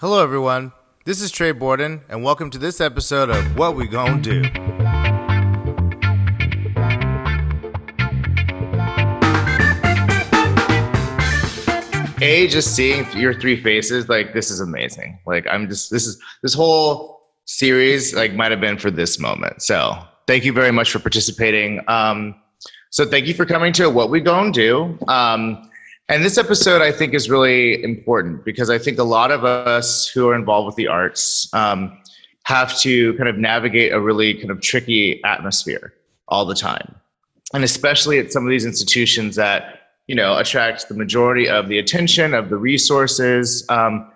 Hello, everyone. This is Trey Borden, and welcome to this episode of What We Gonna Do. A, just seeing your three faces, like this is amazing. Like I'm just this is this whole series like might have been for this moment. So thank you very much for participating. Um, so thank you for coming to What We Gonna Do. Um, and this episode, I think, is really important because I think a lot of us who are involved with the arts um, have to kind of navigate a really kind of tricky atmosphere all the time. And especially at some of these institutions that, you know, attract the majority of the attention, of the resources. Um,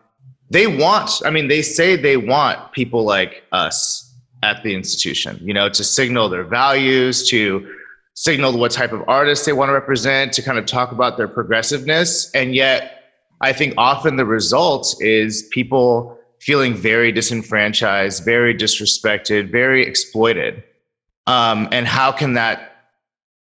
they want, I mean, they say they want people like us at the institution, you know, to signal their values, to signaled what type of artists they want to represent, to kind of talk about their progressiveness. And yet, I think often the result is people feeling very disenfranchised, very disrespected, very exploited. Um, and how can that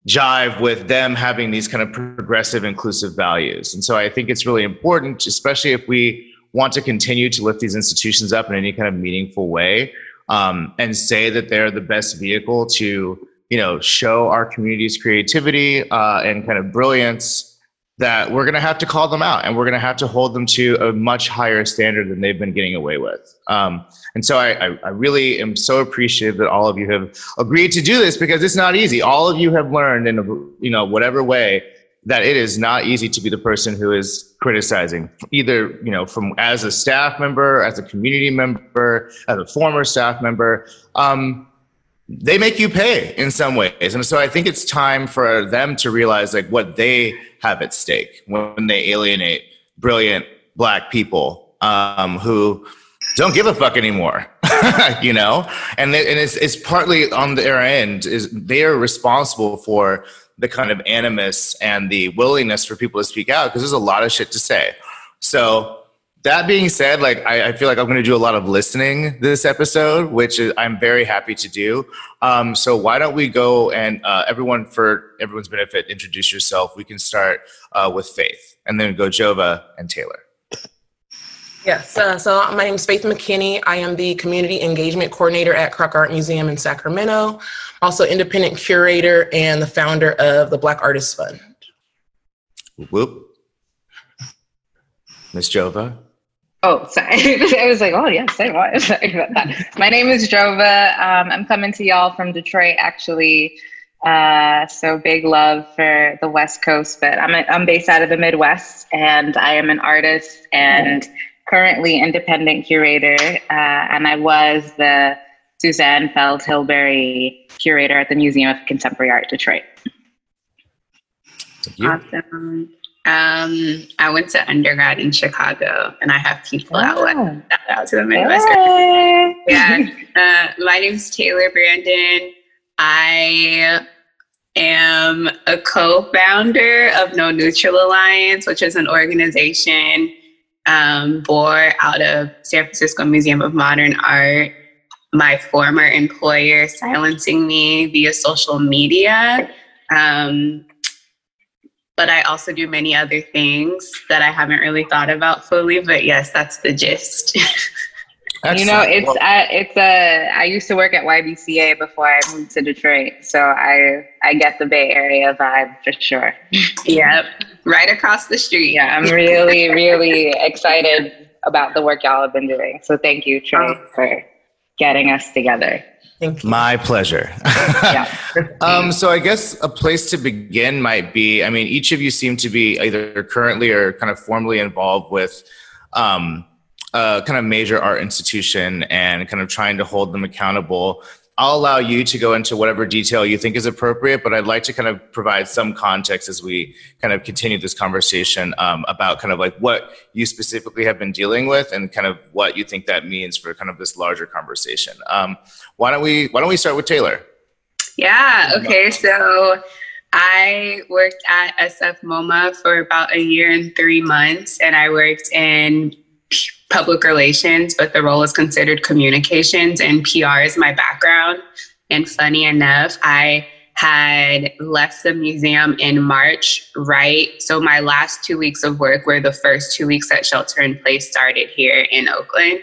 jive with them having these kind of progressive, inclusive values? And so I think it's really important, especially if we want to continue to lift these institutions up in any kind of meaningful way um, and say that they're the best vehicle to you know show our community's creativity uh, and kind of brilliance that we're going to have to call them out and we're going to have to hold them to a much higher standard than they've been getting away with. Um, and so I, I, I, really am so appreciative that all of you have agreed to do this because it's not easy. All of you have learned in a, you know whatever way that it is not easy to be the person who is criticizing either you know from as a staff member, as a community member, as a former staff member. Um, they make you pay in some ways. And so I think it's time for them to realize like what they have at stake when they alienate brilliant black people um, who don't give a fuck anymore, you know? And, and it's, it's partly on their end is they are responsible for the kind of animus and the willingness for people to speak out because there's a lot of shit to say. So that being said, like I, I feel like I'm going to do a lot of listening this episode, which is, I'm very happy to do. Um, so why don't we go and uh, everyone, for everyone's benefit, introduce yourself. We can start uh, with Faith, and then go Jova and Taylor. Yes. Uh, so my name is Faith McKinney. I am the community engagement coordinator at Crocker Art Museum in Sacramento. Also, independent curator and the founder of the Black Artists Fund. Whoop. Miss Jova. Oh, sorry. I was like, oh, yes, say what? Sorry about that. My name is Jova. Um, I'm coming to y'all from Detroit, actually. Uh, so big love for the West Coast, but I'm, a, I'm based out of the Midwest and I am an artist and currently independent curator. Uh, and I was the Susanne Feld Hilberry curator at the Museum of Contemporary Art, Detroit. Awesome. Um, I went to undergrad in Chicago, and I have people oh. out west. Out to the Midwest. Hey. Yeah. Uh, my name is Taylor Brandon. I am a co-founder of No Neutral Alliance, which is an organization um, born out of San Francisco Museum of Modern Art. My former employer silencing me via social media. Um, but I also do many other things that I haven't really thought about fully. But yes, that's the gist. you know, it's uh, it's a. I used to work at YBCA before I moved to Detroit, so I I get the Bay Area vibe for sure. yep, right across the street. Yeah, I'm really really excited about the work y'all have been doing. So thank you, Trey, oh. for getting us together. Thank you. My pleasure. yeah. um, so I guess a place to begin might be, I mean, each of you seem to be either currently or kind of formally involved with um, a kind of major art institution and kind of trying to hold them accountable I'll allow you to go into whatever detail you think is appropriate, but I'd like to kind of provide some context as we kind of continue this conversation um, about kind of like what you specifically have been dealing with and kind of what you think that means for kind of this larger conversation. Um, why don't we Why don't we start with Taylor? Yeah. Okay. So I worked at SF MoMA for about a year and three months, and I worked in public relations, but the role is considered communications, and PR is my background. And funny enough, I had left the museum in March, right? So my last two weeks of work were the first two weeks that Shelter in Place started here in Oakland.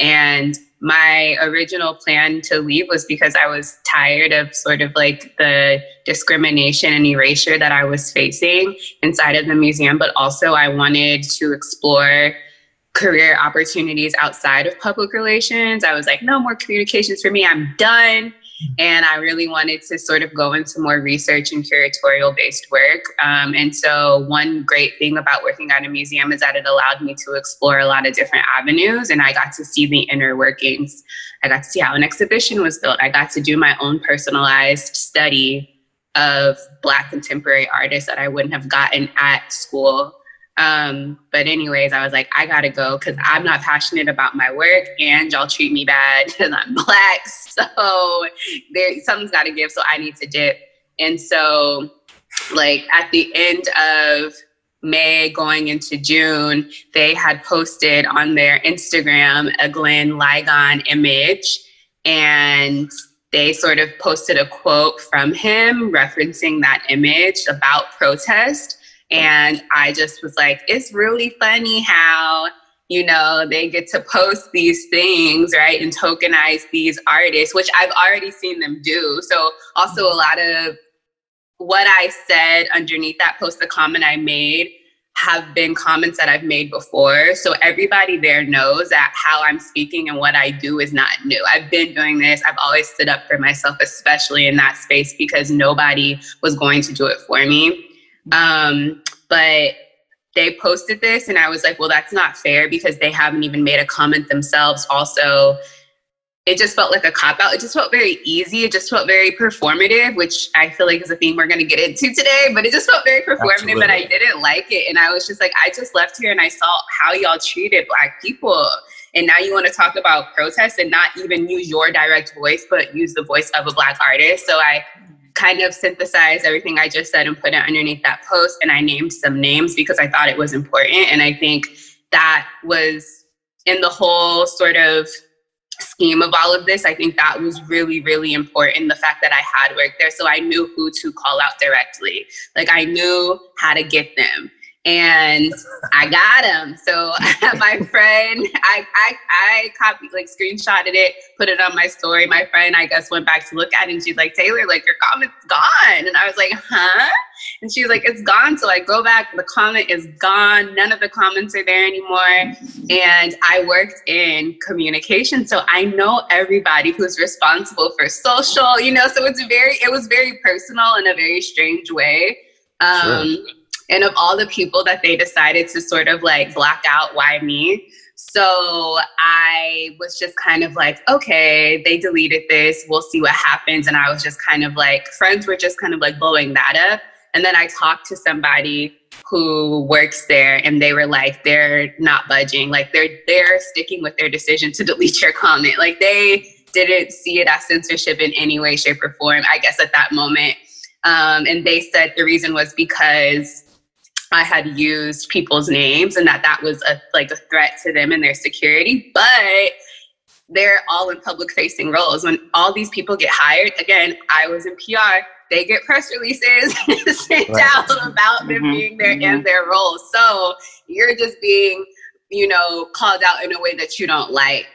And my original plan to leave was because I was tired of sort of like the discrimination and erasure that I was facing inside of the museum, but also I wanted to explore career opportunities outside of public relations. I was like, no more communications for me, I'm done. And I really wanted to sort of go into more research and curatorial based work. Um, and so, one great thing about working at a museum is that it allowed me to explore a lot of different avenues, and I got to see the inner workings. I got to see how an exhibition was built. I got to do my own personalized study of Black contemporary artists that I wouldn't have gotten at school um, but anyways, I was like, I gotta go because I'm not passionate about my work and y'all treat me bad because I'm black. So there something's gotta give. So I need to dip. And so like at the end of May going into June, they had posted on their Instagram a Glenn Ligon image and they sort of posted a quote from him referencing that image about protest. And I just was like, it's really funny how, you know, they get to post these things, right? And tokenize these artists, which I've already seen them do. So also a lot of what I said underneath that post, the comment I made, have been comments that I've made before. So everybody there knows that how I'm speaking and what I do is not new. I've been doing this. I've always stood up for myself, especially in that space, because nobody was going to do it for me. Um, but they posted this, and I was like, well, that's not fair because they haven't even made a comment themselves. Also, it just felt like a cop out. It just felt very easy. It just felt very performative, which I feel like is a theme we're going to get into today. But it just felt very performative, Absolutely. and I didn't like it. And I was just like, I just left here and I saw how y'all treated Black people. And now you want to talk about protests and not even use your direct voice, but use the voice of a Black artist. So I kind of synthesized everything I just said and put it underneath that post. And I named some names because I thought it was important. And I think that was in the whole sort of scheme of all of this, I think that was really, really important. The fact that I had worked there. So I knew who to call out directly. Like I knew how to get them and I got him. So my friend, I, I I copied like screenshotted it, put it on my story. My friend, I guess, went back to look at it and she's like, Taylor, like your comment's gone. And I was like, huh? And she's like, it's gone. So I go back, the comment is gone. None of the comments are there anymore. And I worked in communication. So I know everybody who's responsible for social, you know, so it's very, it was very personal in a very strange way. Um, sure and of all the people that they decided to sort of like block out, why me? So I was just kind of like, okay, they deleted this. We'll see what happens. And I was just kind of like, friends were just kind of like blowing that up. And then I talked to somebody who works there and they were like, they're not budging. Like they're they're sticking with their decision to delete your comment. Like they didn't see it as censorship in any way, shape, or form, I guess at that moment. Um, and they said the reason was because I had used people's names and that that was a like a threat to them and their security. But they're all in public facing roles. When all these people get hired, again, I was in PR, they get press releases sent right. out about them mm-hmm. being there mm-hmm. in their roles. So you're just being, you know, called out in a way that you don't like.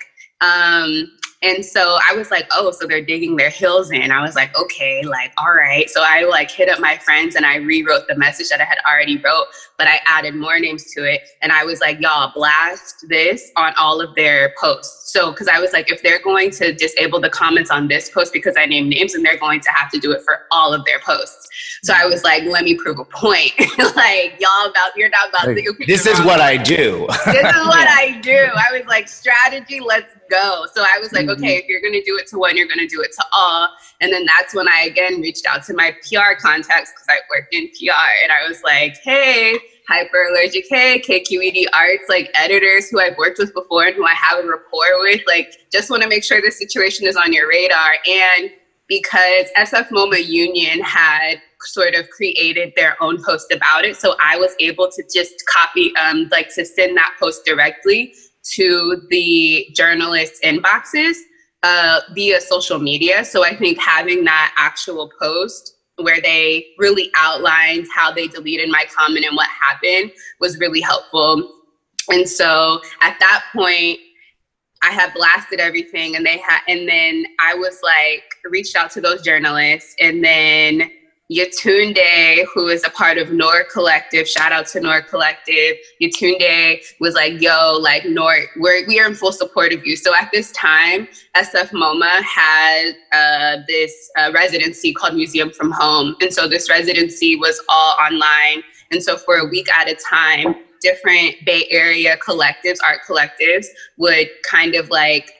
Um, and so I was like, oh, so they're digging their heels in. I was like, okay, like, all right. So I like hit up my friends and I rewrote the message that I had already wrote, but I added more names to it. And I was like, y'all blast this on all of their posts. So, because I was like, if they're going to disable the comments on this post because I named names, and they're going to have to do it for all of their posts. So I was like, let me prove a point. like, y'all about, you're not about like, to. This is what I do. this is what I do. I was like, strategy, let's go. So I was like. Okay, if you're going to do it to one, you're going to do it to all. And then that's when I again reached out to my PR contacts because I worked in PR and I was like, hey, Hyperallergic Hey, KQED Arts, like editors who I've worked with before and who I have a rapport with, like just want to make sure the situation is on your radar. And because SF MoMA Union had sort of created their own post about it. So I was able to just copy, um, like to send that post directly to the journalists' inboxes uh, via social media. So I think having that actual post where they really outlined how they deleted my comment and what happened was really helpful. And so at that point, I had blasted everything and they had, and then I was like, reached out to those journalists and then Yetunde, who is a part of Noor Collective, shout out to Noor Collective. Yetunde was like, yo, like Noor, we're, we are in full support of you. So at this time, SF MoMA had uh, this uh, residency called Museum from Home. And so this residency was all online. And so for a week at a time, different Bay Area collectives, art collectives, would kind of like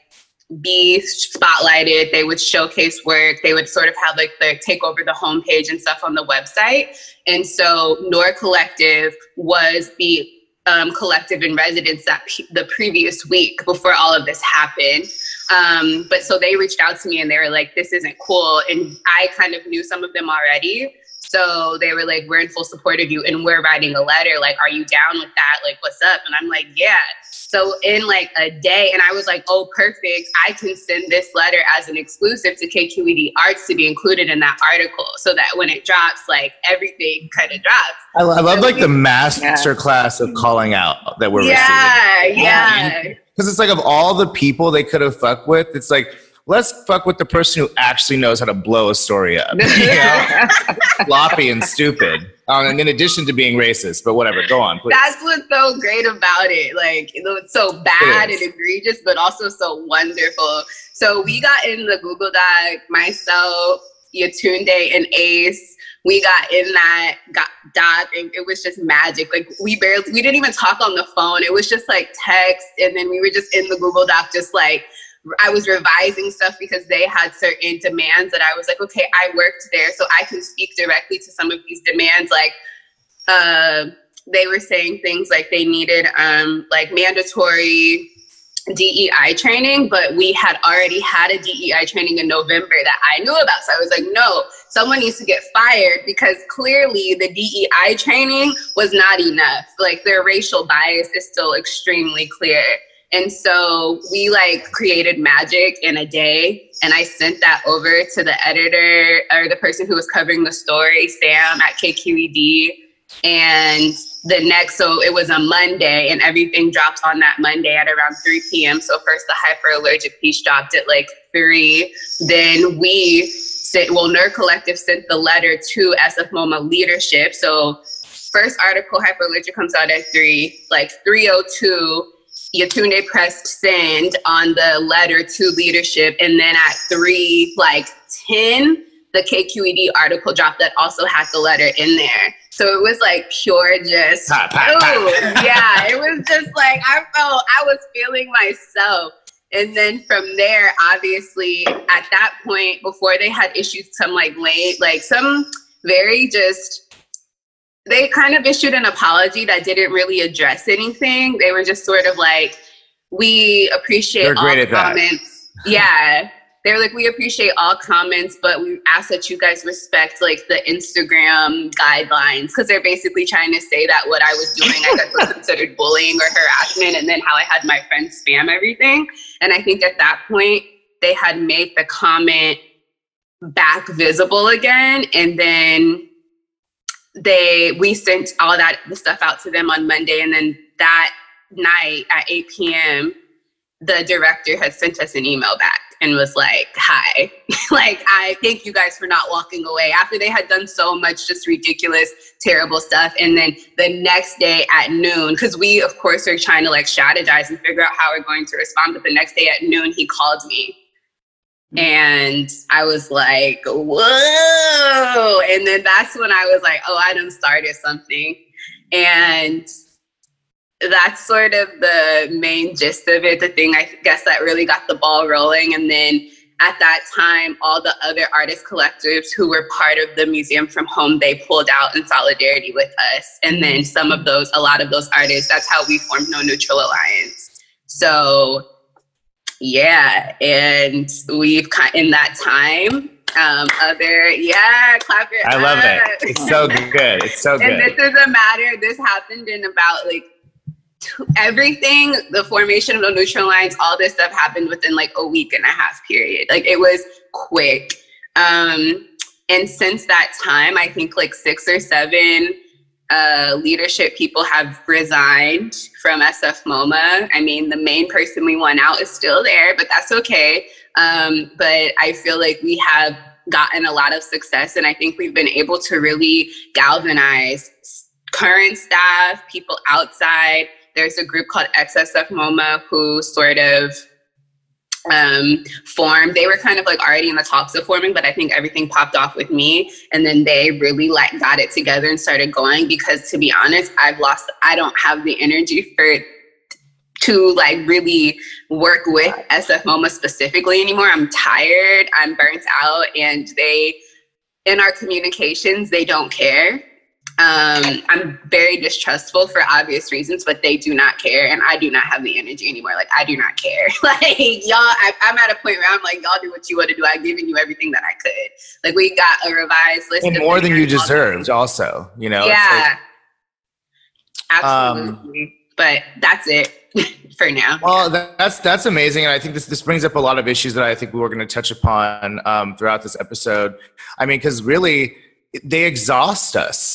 be spotlighted. They would showcase work. They would sort of have like the take over the homepage and stuff on the website. And so Noor Collective was the um, collective in residence that p- the previous week before all of this happened. Um, but so they reached out to me and they were like, this isn't cool. And I kind of knew some of them already. So they were like, we're in full support of you and we're writing a letter. Like, are you down with that? Like, what's up? And I'm like, yeah. So in like a day, and I was like, oh, perfect. I can send this letter as an exclusive to KQED Arts to be included in that article so that when it drops, like everything kind of drops. I love, I love like the master yeah. class of calling out that we're yeah, receiving. Yeah, yeah. Because it's like of all the people they could have fucked with, it's like, let's fuck with the person who actually knows how to blow a story up. Floppy and stupid. Um, and in addition to being racist, but whatever, go on. Please. That's what's so great about it. Like it's so bad and egregious, but also so wonderful. So we got in the Google Doc, myself, Yetunde, and Ace. We got in that got doc, and it was just magic. Like we barely, we didn't even talk on the phone. It was just like text, and then we were just in the Google Doc, just like I was revising stuff because they had certain demands that I was like, okay, I worked there, so I can speak directly to some of these demands. Like, uh, they were saying things like they needed um, like mandatory DEI training, but we had already had a DEI training in November that I knew about. So I was like, no, someone needs to get fired because clearly the DEI training was not enough. Like their racial bias is still extremely clear. And so we like created magic in a day. And I sent that over to the editor or the person who was covering the story, Sam at KQED. And the next, so it was a Monday, and everything dropped on that Monday at around 3 p.m. So first the hyperallergic piece dropped at like 3. Then we sent, well, Noor Collective sent the letter to SF MoMA leadership. So first article, hyperallergic, comes out at 3, like 302 Yetunde pressed send on the letter to leadership, and then at three like ten, the KQED article dropped that also had the letter in there. So it was like pure just pa, pa, pa. Oh, yeah. It was just like I felt I was feeling myself. And then from there, obviously, at that point, before they had issued some like late, like some very just they kind of issued an apology that didn't really address anything. They were just sort of like, we appreciate They're all comments. yeah. They're like, we appreciate all comments, but we ask that you guys respect like the Instagram guidelines because they're basically trying to say that what I was doing, I guess, was considered bullying or harassment, and then how I had my friends spam everything. And I think at that point, they had made the comment back visible again, and then they we sent all that the stuff out to them on Monday, and then that night at 8 p.m., the director had sent us an email back and was like, "Hi, like I thank you guys for not walking away after they had done so much just ridiculous, terrible stuff." And then the next day at noon, because we of course are trying to like strategize and figure out how we're going to respond. But the next day at noon, he called me and I was like, whoa. And then that's when I was like, oh, I done started something. And that's sort of the main gist of it, the thing I guess that really got the ball rolling. And then at that time, all the other artist collectives who were part of the Museum from Home, they pulled out in solidarity with us. And then some of those, a lot of those artists, that's how we formed No Neutral Alliance. So yeah, and we've cut in that time um, other yeah clap your i love it it's so good it's so good and this is a matter this happened in about like everything, the formation of the Neutral Alliance, all this stuff happened within like a week and a half period. Like it was quick. Um, and since that time, I think like six or seven uh, leadership people have resigned from SF MoMA. I mean, the main person we want out is still there, but that's okay. Um, but I feel like we have gotten a lot of success, and I think we've been able to really galvanize current staff, people outside. There's a group called XSF MoMA who sort of um, formed. They were kind of like already in the talks of forming, but I think everything popped off with me. And then they really like got it together and started going because to be honest, I've lost, I don't have the energy for to like really work with SF MoMA specifically anymore. I'm tired, I'm burnt out, and they in our communications, they don't care. Um, I'm very distrustful for obvious reasons, but they do not care, and I do not have the energy anymore. Like I do not care. like y'all, I, am at a point where I'm like, y'all do what you want to do. I've given you everything that I could. Like we got a revised list, and more than you deserved. Also, you know, yeah, like, absolutely. Um, but that's it for now. Well, that's that's amazing, and I think this this brings up a lot of issues that I think we were going to touch upon um, throughout this episode. I mean, because really, they exhaust us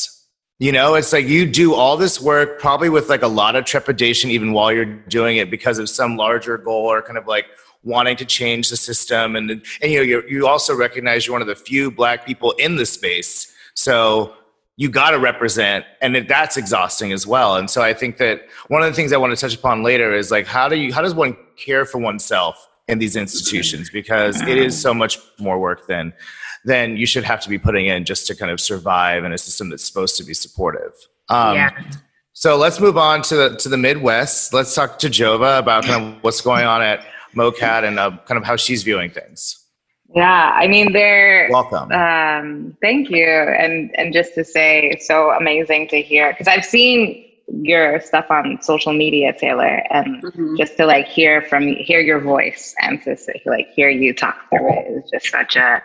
you know, it's like you do all this work probably with like a lot of trepidation, even while you're doing it, because of some larger goal or kind of like wanting to change the system. And and you know, you you also recognize you're one of the few black people in the space, so you got to represent, and that's exhausting as well. And so I think that one of the things I want to touch upon later is like how do you how does one care for oneself in these institutions because it is so much more work than than you should have to be putting in just to kind of survive in a system that's supposed to be supportive. Um, yeah. So let's move on to the, to the Midwest. Let's talk to Jova about kind of what's going on at MoCAD and uh, kind of how she's viewing things. Yeah, I mean, they're welcome. Um, thank you, and and just to say, so amazing to hear because I've seen your stuff on social media, Taylor, and mm-hmm. just to like hear from hear your voice and to like hear you talk through it is just such a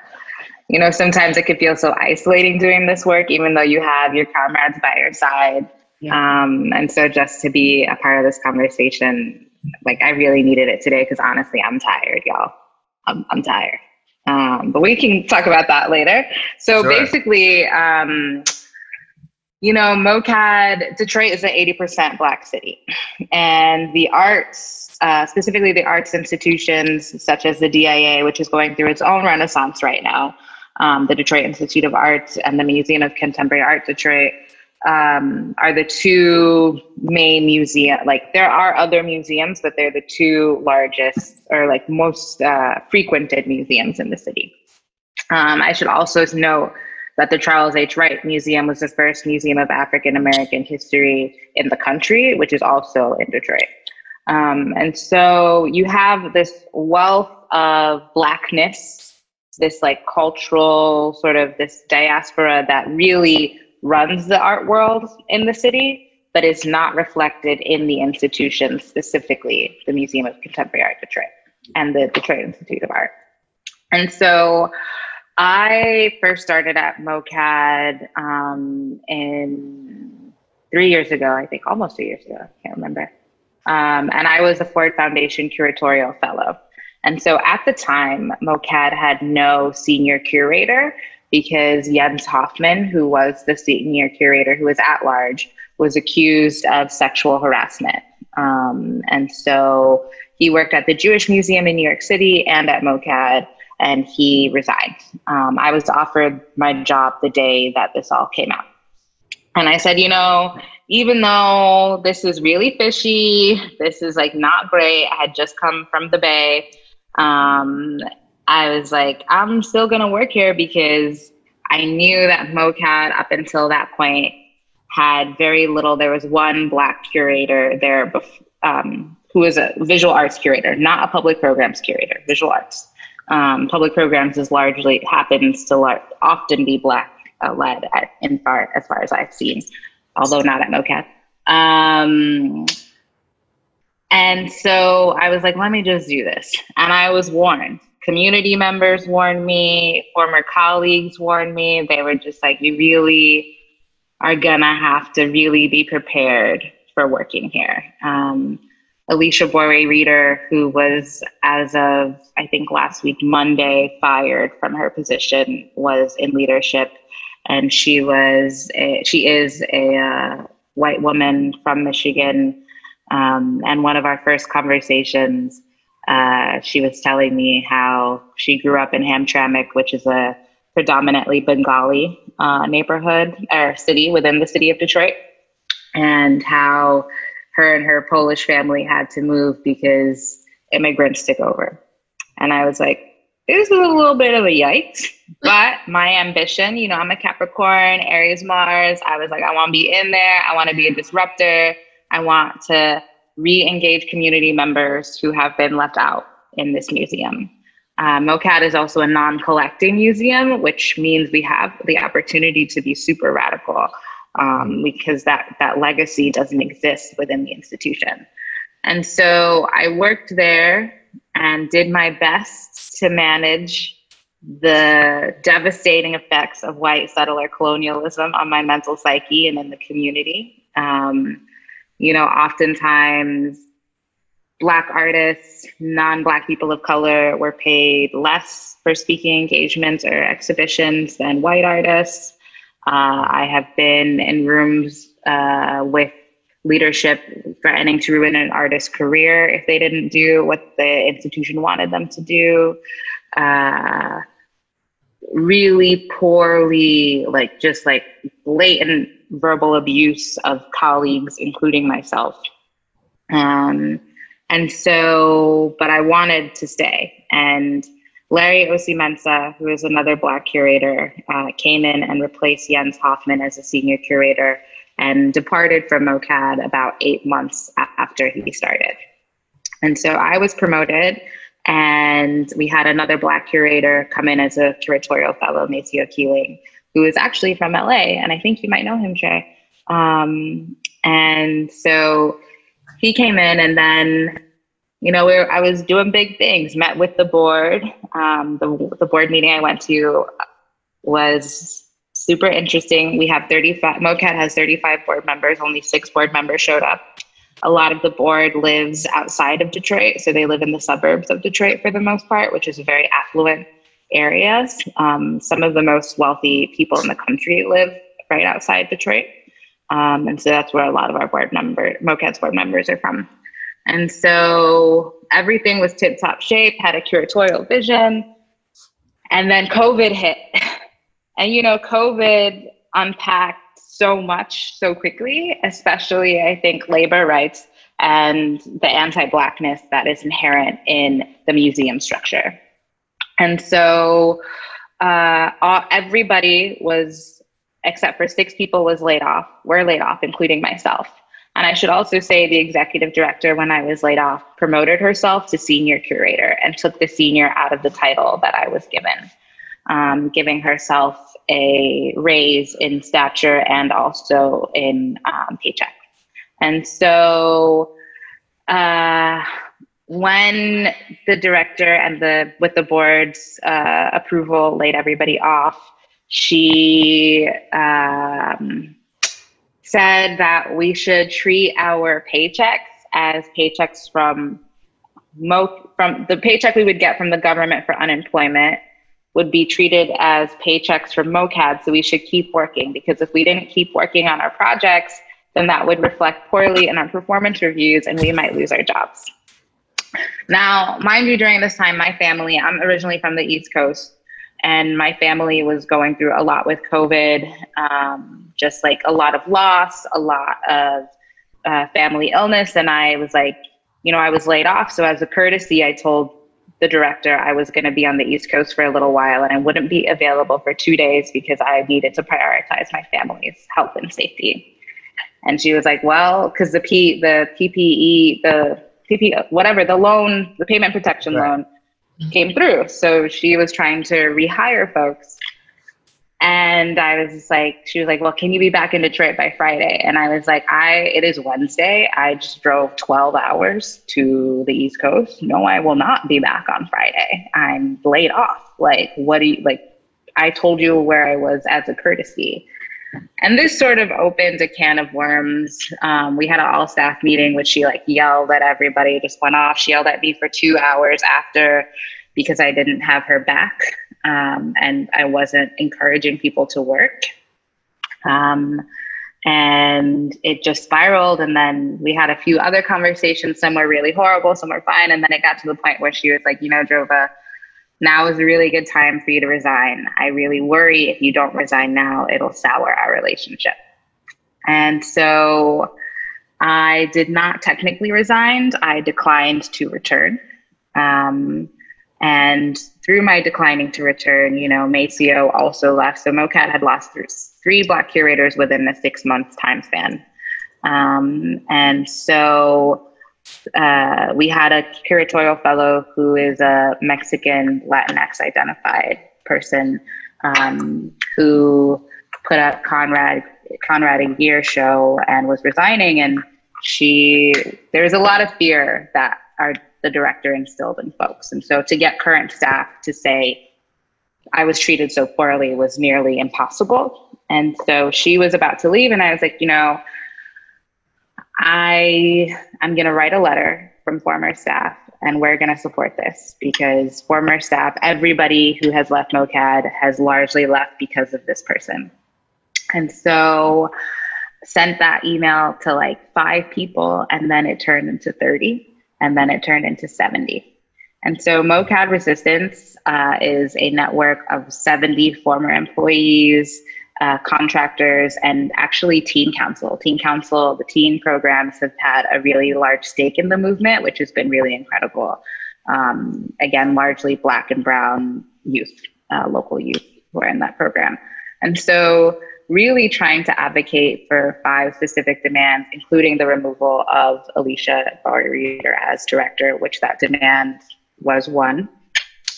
you know, sometimes it could feel so isolating doing this work, even though you have your comrades by your side. Yeah. Um, and so just to be a part of this conversation, like I really needed it today because honestly, I'm tired, y'all. I'm, I'm tired. Um, but we can talk about that later. So sure. basically, um, you know, MoCAD, Detroit is an 80% Black city. And the arts, uh, specifically the arts institutions such as the DIA, which is going through its own renaissance right now, um, the Detroit Institute of Arts and the Museum of Contemporary Art Detroit um, are the two main museum. Like there are other museums, but they're the two largest or like most uh, frequented museums in the city. Um, I should also note that the Charles H. Wright Museum was the first museum of African American history in the country, which is also in Detroit. Um, and so you have this wealth of blackness this like cultural sort of this diaspora that really runs the art world in the city, but is not reflected in the institution, specifically the Museum of Contemporary Art Detroit and the Detroit Institute of Art. And so I first started at MoCAD um, in three years ago, I think almost two years ago, I can't remember. Um, and I was a Ford Foundation curatorial fellow. And so at the time, MoCAD had no senior curator because Jens Hoffmann, who was the senior curator who was at large, was accused of sexual harassment. Um, and so he worked at the Jewish Museum in New York City and at MoCAD, and he resigned. Um, I was offered my job the day that this all came out. And I said, you know, even though this is really fishy, this is like not great. I had just come from the Bay um, I was like, I'm still going to work here because I knew that MoCAD up until that point had very little. There was one black curator there um, who was a visual arts curator, not a public programs curator, visual arts. Um, public programs is largely happens to lar- often be black uh, led at, in far as far as I've seen, although not at MoCAD. Um, and so I was like, let me just do this. And I was warned. Community members warned me, former colleagues warned me. They were just like, you really are gonna have to really be prepared for working here. Um, Elysia Borowy-Reeder, who was, as of I think last week, Monday, fired from her position, was in leadership. And she was, a, she is a uh, white woman from Michigan. Um, and one of our first conversations, uh, she was telling me how she grew up in Hamtramck, which is a predominantly Bengali uh, neighborhood or city within the city of Detroit, and how her and her Polish family had to move because immigrants took over. And I was like, this is a little bit of a yikes, but my ambition, you know, I'm a Capricorn, Aries, Mars. I was like, I want to be in there. I want to be a disruptor. I want to re engage community members who have been left out in this museum. Uh, MOCAD is also a non collecting museum, which means we have the opportunity to be super radical um, because that, that legacy doesn't exist within the institution. And so I worked there and did my best to manage the devastating effects of white settler colonialism on my mental psyche and in the community. Um, you know, oftentimes Black artists, non Black people of color were paid less for speaking engagements or exhibitions than white artists. Uh, I have been in rooms uh, with leadership threatening to ruin an artist's career if they didn't do what the institution wanted them to do. Uh, really poorly, like just like blatant verbal abuse of colleagues, including myself. Um, and so, but I wanted to stay. And Larry Ossei who is another Black curator, uh, came in and replaced Jens Hoffmann as a senior curator and departed from MOCAD about eight months after he started. And so I was promoted, and we had another Black curator come in as a curatorial fellow, Maceo Keeling, who is actually from LA, and I think you might know him, Jay. Um, and so he came in, and then you know, we were, I was doing big things. Met with the board. Um, the the board meeting I went to was super interesting. We have 35. MOCAD has 35 board members. Only six board members showed up. A lot of the board lives outside of Detroit, so they live in the suburbs of Detroit for the most part, which is very affluent areas. Um, some of the most wealthy people in the country live right outside Detroit. Um, and so that's where a lot of our board member, MOCAD's board members are from. And so everything was tip top shape, had a curatorial vision. And then COVID hit. And, you know, COVID unpacked so much so quickly, especially, I think, labor rights and the anti Blackness that is inherent in the museum structure. And so uh, all, everybody was, except for six people, was laid off, were laid off, including myself. And I should also say the executive director, when I was laid off, promoted herself to senior curator and took the senior out of the title that I was given, um, giving herself a raise in stature and also in um, paycheck. And so uh, when the director and the with the board's uh, approval laid everybody off, she um, said that we should treat our paychecks as paychecks from mo- from the paycheck we would get from the government for unemployment would be treated as paychecks from MOCAD. So we should keep working because if we didn't keep working on our projects, then that would reflect poorly in our performance reviews and we might lose our jobs. Now, mind you, during this time, my family, I'm originally from the East Coast, and my family was going through a lot with COVID. Um, just like a lot of loss, a lot of uh, family illness. And I was like, you know, I was laid off. So as a courtesy, I told the director I was going to be on the East Coast for a little while and I wouldn't be available for two days because I needed to prioritize my family's health and safety. And she was like, well, because the P, the PPE, the PP, whatever, the loan, the payment protection right. loan came through. So she was trying to rehire folks. And I was just like, she was like, well, can you be back in Detroit by Friday? And I was like, I, it is Wednesday. I just drove 12 hours to the East Coast. No, I will not be back on Friday. I'm laid off. Like, what do you, like, I told you where I was as a courtesy. and this sort of opened a can of worms. Um, we had an all staff meeting, which she like yelled at everybody, just went off. She yelled at me for two hours after because I didn't have her back um, and I wasn't encouraging people to work. Um, and it just spiraled. And then we had a few other conversations. Some were really horrible, some were fine. And then it got to the point where she was like, you know, Jova, now is a really good time for you to resign. I really worry if you don't resign now, it'll sour our relationship. And so I did not technically resign. I declined to return. Um, and through my declining to return, you know, Maceo also left. So MOCAD had lost three Black curators within the six months time span. Um, and so uh, we had a curatorial fellow who is a Mexican Latinx identified person um, who put up Conrad Conrad Egyir show and was resigning. And she there was a lot of fear that our the director instilled in folks. And so to get current staff to say, I was treated so poorly was nearly impossible. And so she was about to leave, and I was like, you know, I I'm gonna write a letter from former staff and we're gonna support this because former staff, everybody who has left MOCAD has largely left because of this person. And so sent that email to like five people and then it turned into 30 and then it turned into 70. And so MOCAD Resistance uh, is a network of 70 former employees, uh, contractors, and actually Teen Council. Teen Council, the teen programs have had a really large stake in the movement, which has been really incredible. Um, again, largely Black and Brown youth, uh, local youth who are in that program. And so really trying to advocate for five specific demands, including the removal of Elysia Reeder as director, which that demand was one.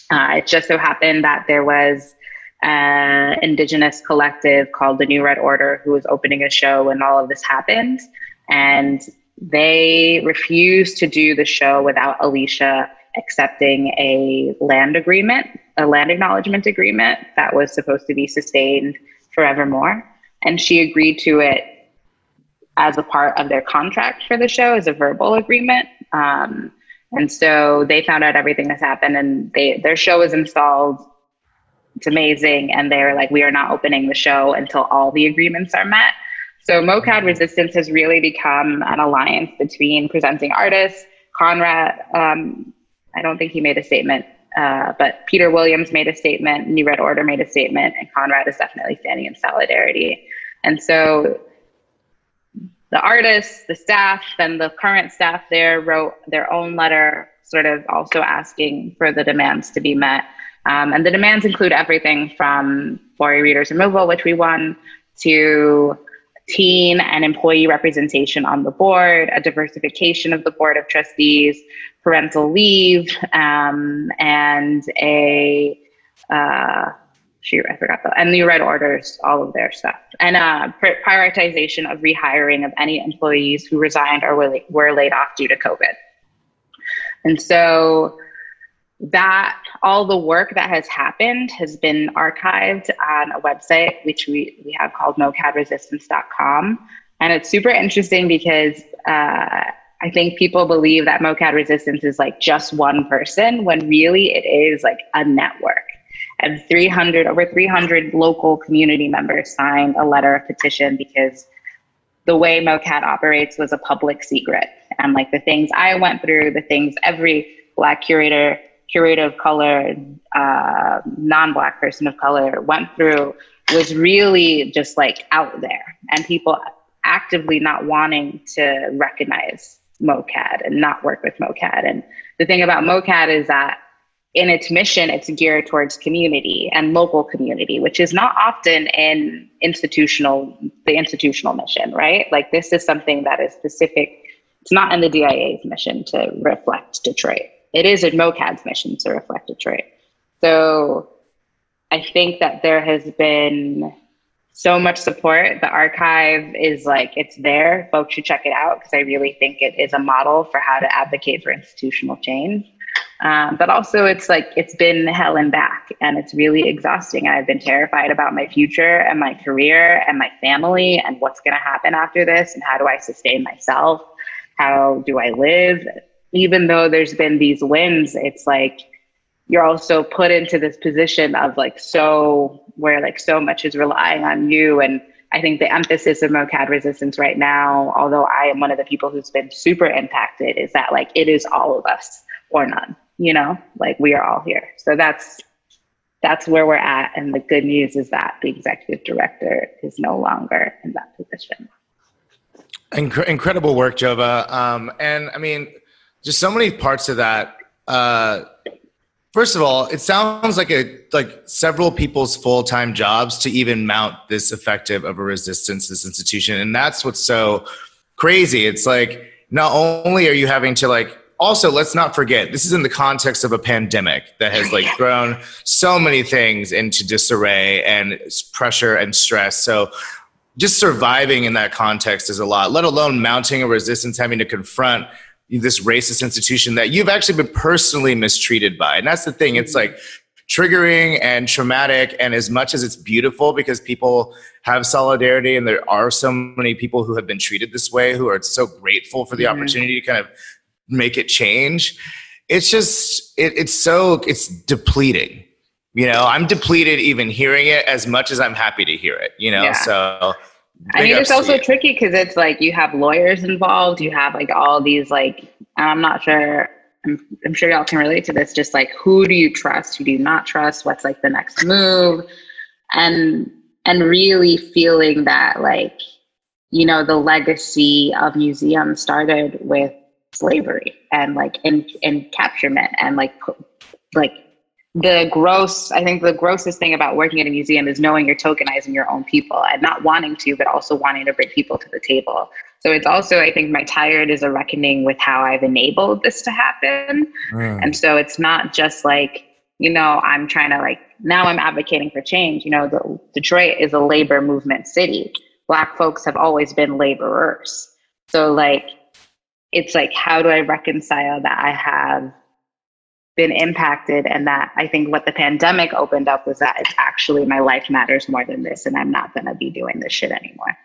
Uh, it just so happened that there was an indigenous collective called the New Red Order who was opening a show when all of this happened. And they refused to do the show without Elysia accepting a land agreement, a land acknowledgement agreement that was supposed to be sustained forevermore. And she agreed to it as a part of their contract for the show as a verbal agreement. Um, and so they found out everything that's happened and they their show was installed. It's amazing. And they're like, we are not opening the show until all the agreements are met. So MOCAD Resistance has really become an alliance between presenting artists. Conrad, um, I don't think he made a statement uh, but Peter Williams made a statement, New Red Order made a statement, and Conrad is definitely standing in solidarity. And so the artists, the staff, and the current staff there wrote their own letter, sort of also asking for the demands to be met. Um, and the demands include everything from Borowy-Reeder's removal, which we won, to teen and employee representation on the board, a diversification of the board of trustees, parental leave, um, and a uh, shoot, I forgot the and new red orders, all of their stuff, and uh, prioritization of rehiring of any employees who resigned or were laid off due to COVID. And so that all the work that has happened has been archived on a website which we, we have called mocadresistance.com and it's super interesting because uh, I think people believe that MOCAD resistance is like just one person when really it is like a network. And 300, over 300 local community members signed a letter of petition because the way MOCAD operates was a public secret. And like the things I went through, the things every Black curator, curator of color, uh, non Black person of color went through was really just like out there and people actively not wanting to recognize MOCAD and not work with MOCAD. And the thing about MOCAD is that in its mission, it's geared towards community and local community, which is not often in institutional, the institutional mission, right? Like this is something that is specific. It's not in the DIA's mission to reflect Detroit. It is in MOCAD's mission to reflect Detroit. So I think that there has been so much support. The archive is like, it's there. Folks should check it out because I really think it is a model for how to advocate for institutional change. Um, but also, it's like it's been hell and back, and it's really exhausting. I've been terrified about my future and my career and my family and what's going to happen after this, and how do I sustain myself? How do I live? Even though there's been these wins, it's like you're also put into this position of like so where like so much is relying on you and I think the emphasis of MoCAD resistance right now, although I am one of the people who's been super impacted, is that like it is all of us or none, you know, like we are all here. So that's that's where we're at. And the good news is that the executive director is no longer in that position. Inc- incredible work, Jova. Um, and I mean, just so many parts of that. Uh, First of all, it sounds like a like several people's full time jobs to even mount this effective of a resistance this institution, and that's what's so crazy. It's like not only are you having to like also let's not forget this is in the context of a pandemic that has like thrown so many things into disarray and pressure and stress. So just surviving in that context is a lot, let alone mounting a resistance, having to confront this racist institution that you've actually been personally mistreated by. And that's the thing. It's like triggering and traumatic. And as much as it's beautiful because people have solidarity and there are so many people who have been treated this way who are so grateful for the mm-hmm. opportunity to kind of make it change. It's just, it, it's so, it's depleting. You know, I'm depleted even hearing it as much as I'm happy to hear it, you know? Yeah. So I mean, it's also tricky because it's like you have lawyers involved, you have like all these like I'm not sure. I'm, I'm sure y'all can relate to this. Just like who do you trust? Who do you not trust? What's like the next move? And and really feeling that like you know the legacy of museums started with slavery and like in encapturement and like like the gross i think the grossest thing about working at a museum is knowing you're tokenizing your own people and not wanting to but also wanting to bring people to the table. So it's also i think my tired is a reckoning with how i've enabled this to happen. Mm. and so it's not just like you know i'm trying to like now i'm advocating for change. You know the, detroit is a labor movement city. Black folks have always been laborers. So like it's like how do i reconcile that i have been impacted and that i think what the pandemic opened up was that it's actually my life matters more than this and i'm not going to be doing this shit anymore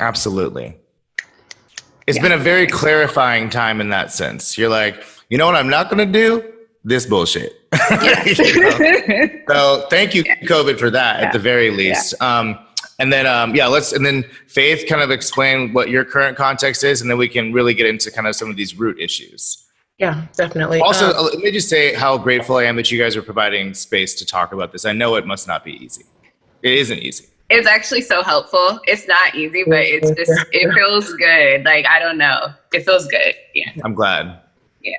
absolutely It's yeah. been a very clarifying time in that sense you're like you know what i'm not going to do this bullshit yeah. you know? so thank you yeah. covid for that at the very least um, and then um, yeah let's and then faith kind of explain what your current context is and then we can really get into kind of some of these root issues yeah, definitely. Also, um, let me just say how grateful I am that you guys are providing space to talk about this. I know it must not be easy. It isn't easy. It's actually so helpful. It's not easy, but it's just it feels good. Like I don't know, it feels good. Yeah, I'm glad. Yeah.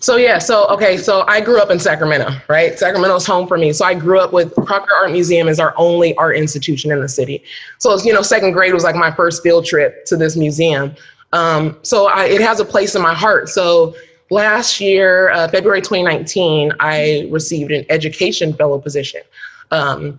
So yeah, so okay, so I grew up in Sacramento, right? Sacramento's home for me. So I grew up with Crocker Art Museum is our only art institution in the city. So you know, second grade was like my first field trip to this museum. Um, so I, it has a place in my heart. So last year, uh, February 2019, I received an education fellow position. Um,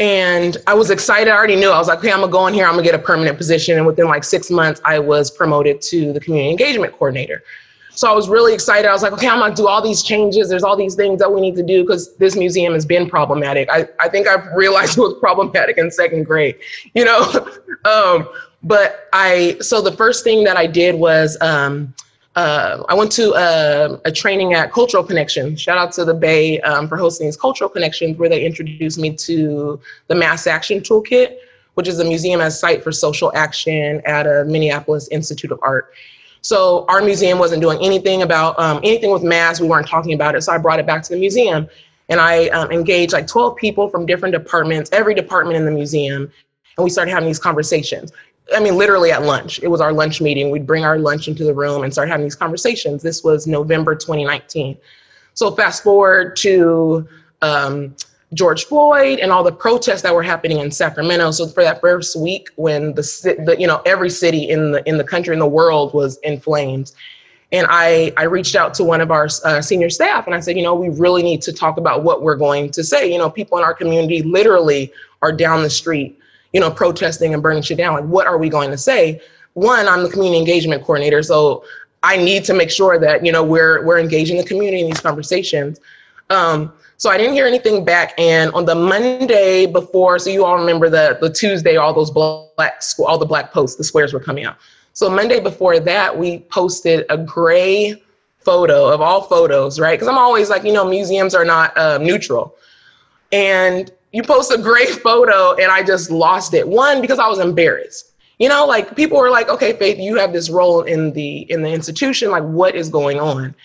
and I was excited. I already knew. I was like, okay, I'm gonna go in here. I'm gonna get a permanent position. And within like six months, I was promoted to the community engagement coordinator. So I was really excited. I was like, okay, I'm gonna do all these changes. There's all these things that we need to do because this museum has been problematic. I, I think I realized it was problematic in second grade, you know? um, but I, so the first thing that I did was um, uh, I went to a, a, training at Cultural Connection. Shout out to the Bay um, for hosting these Cultural Connections, where they introduced me to the Mass Action Toolkit, which is a museum as site for social action at a Minneapolis Institute of Art. So our museum wasn't doing anything about um, anything with mass. We weren't talking about it. So I brought it back to the museum, and I um, engaged like 12 people from different departments, every department in the museum, and we started having these conversations. I mean, literally at lunch. It was our lunch meeting. We'd bring our lunch into the room and start having these conversations. This was November 2019. So fast forward to um, George Floyd and all the protests that were happening in Sacramento. So for that first week, when the, the you know every city in the in the country in the world was in flames, and I I reached out to one of our uh, senior staff and I said, you know, we really need to talk about what we're going to say. You know, people in our community literally are down the street you know, protesting and burning shit down. Like, what are we going to say? One, I'm the community engagement coordinator, so I need to make sure that you know we're we're engaging the community in these conversations. Um, so I didn't hear anything back. And on the Monday before, so you all remember the the Tuesday, all those black all the black posts, the squares were coming out. So Monday before that, we posted a gray photo of all photos, right? Because I'm always like, you know, museums are not uh, neutral. And you post a great photo, and I just lost it. One because I was embarrassed. You know, like people were like, okay, Faith, you have this role in the in the institution. Like, what is going on?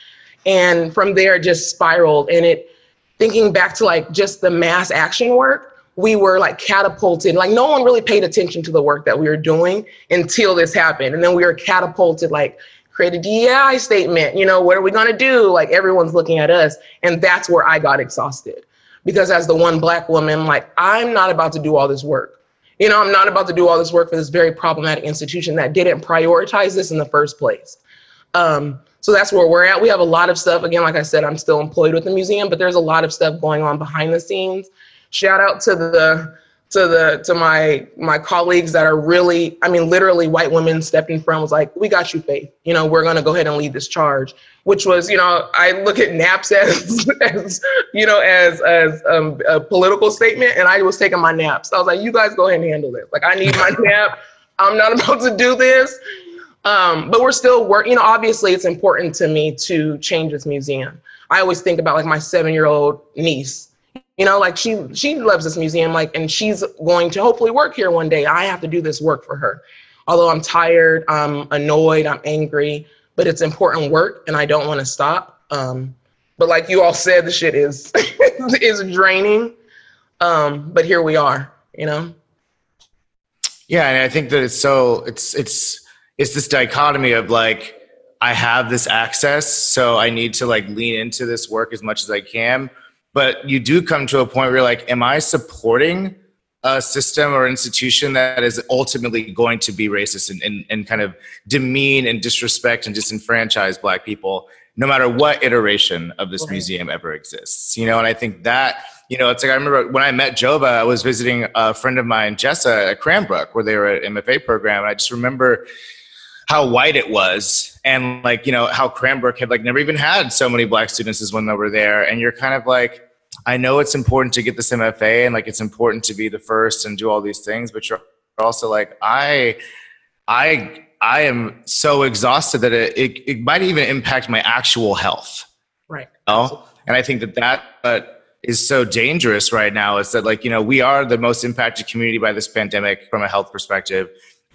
And from there, it just spiraled, and it thinking back to like just the mass action work, we were like catapulted. Like no one really paid attention to the work that we were doing until this happened. And then we were catapulted, like create a DEI statement. You know, what are we gonna do? Like everyone's looking at us. And that's where I got exhausted. Because as the one black woman, like I'm not about to do all this work. You know, I'm not about to do all this work for this very problematic institution that didn't prioritize this in the first place. Um, so that's where we're at. We have a lot of stuff. Again, like I said, I'm still employed with the museum, but there's a lot of stuff going on behind the scenes. Shout out to the to the to my my colleagues that are really, I mean, literally white women stepped in front was like, we got you, Faith. You know, we're gonna go ahead and lead this charge. Which was, you know, I look at naps as, as you know, as as um, a political statement, and I was taking my naps. I was like, you guys go ahead and handle this. Like, I need my nap. I'm not about to do this. Um, but we're still working. You know, obviously, it's important to me to change this museum. I always think about like my seven-year-old niece. You know, like she she loves this museum, like, and she's going to hopefully work here one day. I have to do this work for her. Although I'm tired, I'm annoyed, I'm angry, but it's important work, and I don't want to stop. Um, but like you all said, the shit is is draining. Um, but here we are. You know. Yeah, and I think that it's so it's it's it's this dichotomy of like I have this access, so I need to like lean into this work as much as I can. But you do come to a point where you're like, am I supporting a system or institution that is ultimately going to be racist and, and, and kind of demean and disrespect and disenfranchise black people, no matter what iteration of this right. museum ever exists? You know, and I think that you know, it's like I remember when I met Jova, I was visiting a friend of mine, Jessa, at Cranbrook, where they were at MFA program. And I just remember how white it was and like you know how cranbrook had like never even had so many black students as when they were there and you're kind of like i know it's important to get this mfa and like it's important to be the first and do all these things but you're also like i i i am so exhausted that it, it, it might even impact my actual health. Right. You know? and i think that that uh, is so dangerous right now is that like you know we are the most impacted community by this pandemic from a health perspective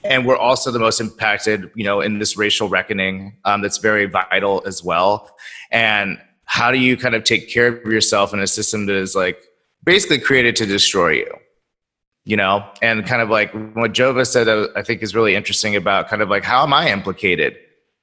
and we're also the most impacted you know in this racial reckoning um, that's very vital as well. And how do you kind of take care of yourself in a system that is like basically created to destroy you you know? And kind of like what jova said i think is really interesting about kind of like how am i implicated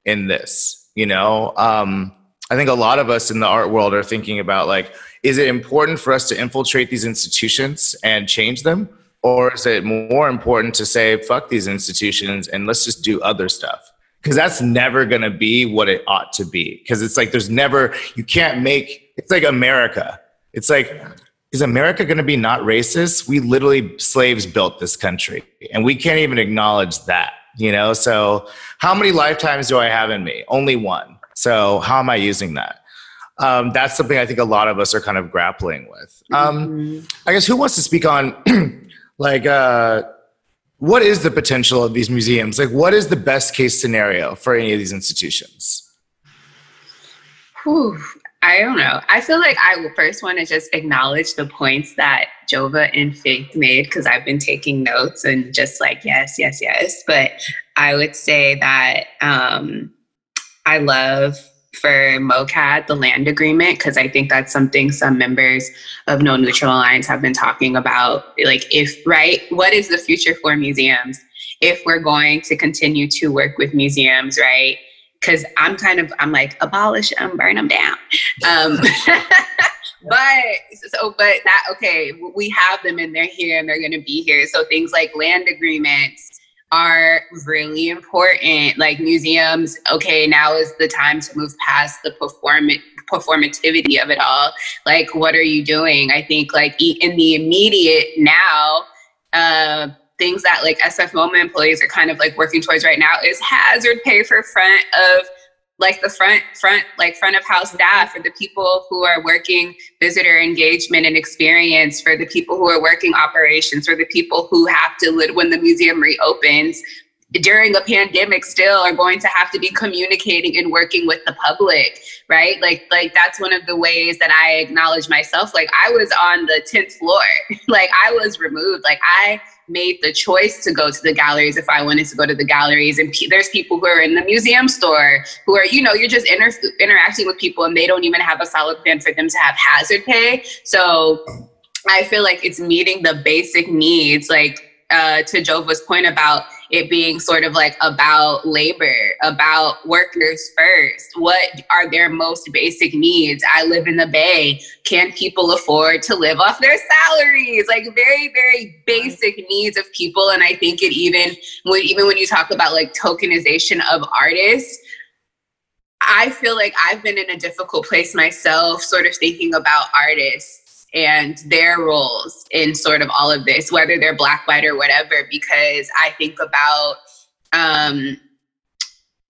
in this you know? Um, i think a lot of us in the art world are thinking about like is it important for us to infiltrate these institutions and change them? Or is it more important to say, fuck these institutions and let's just do other stuff? Because that's never going to be what it ought to be. Because it's like there's never, you can't make, it's like America. It's like, is America going to be not racist? We literally, slaves built this country and we can't even acknowledge that, you know? So, how many lifetimes do I have in me? Only one. So, how am I using that? Um, that's something I think a lot of us are kind of grappling with. Um, mm-hmm. I guess who wants to speak on like uh what is the potential of these museums like what is the best case scenario for any of these institutions Whew, I don't know. I feel like I first want to just acknowledge the points that Jova and Faith made because I've been taking notes and just like, yes, yes, yes. But I would say that um, I love for MOCAD, the land agreement, because I think that's something some members of No Neutral Alliance have been talking about. Like, if, right, what is the future for museums if we're going to continue to work with museums, right? Because I'm kind of, I'm like, abolish them, burn them down. Um, but so but that okay we have them and they're here and they're going to be here so things like land agreements are really important. Like museums, okay, now is the time to move past the perform performativity of it all. Like, what are you doing? I think like in the immediate now, uh, things that like SF MoMA employees are kind of like working towards right now is hazard pay for front of like the front front like front of house staff for the people who are working visitor engagement and experience for the people who are working operations for the people who have to when the museum reopens during a pandemic still are going to have to be communicating and working with the public right like like that's one of the ways that i acknowledge myself like i was on the 10th floor like i was removed like i made the choice to go to the galleries if I wanted to go to the galleries. And p- there's people who are in the museum store who are, you know, you're just inter- interacting with people and they don't even have a solid plan for them to have hazard pay. So I feel like it's meeting the basic needs, like uh, to Jova's point about it being sort of like about labor, about workers first. What are their most basic needs? I live in the Bay. Can people afford to live off their salaries? Like very, very basic needs of people. And I think it even when even when you talk about like tokenization of artists, I feel like I've been in a difficult place myself, sort of thinking about artists and their roles in sort of all of this, whether they're black, white, or whatever, because I think about um,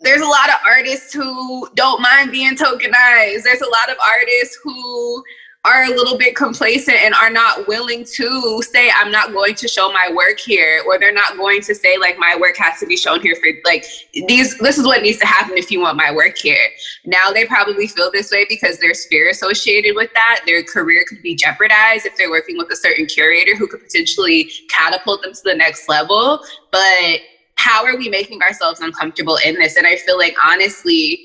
there's a lot of artists who don't mind being tokenized. There's a lot of artists who are a little bit complacent and are not willing to say i'm not going to show my work here or they're not going to say like my work has to be shown here for like these this is what needs to happen if you want my work here. Now they probably feel this way because there's fear associated with that their career could be jeopardized if they're working with a certain curator who could potentially catapult them to the next level. But how are we making ourselves uncomfortable in this? And i feel like honestly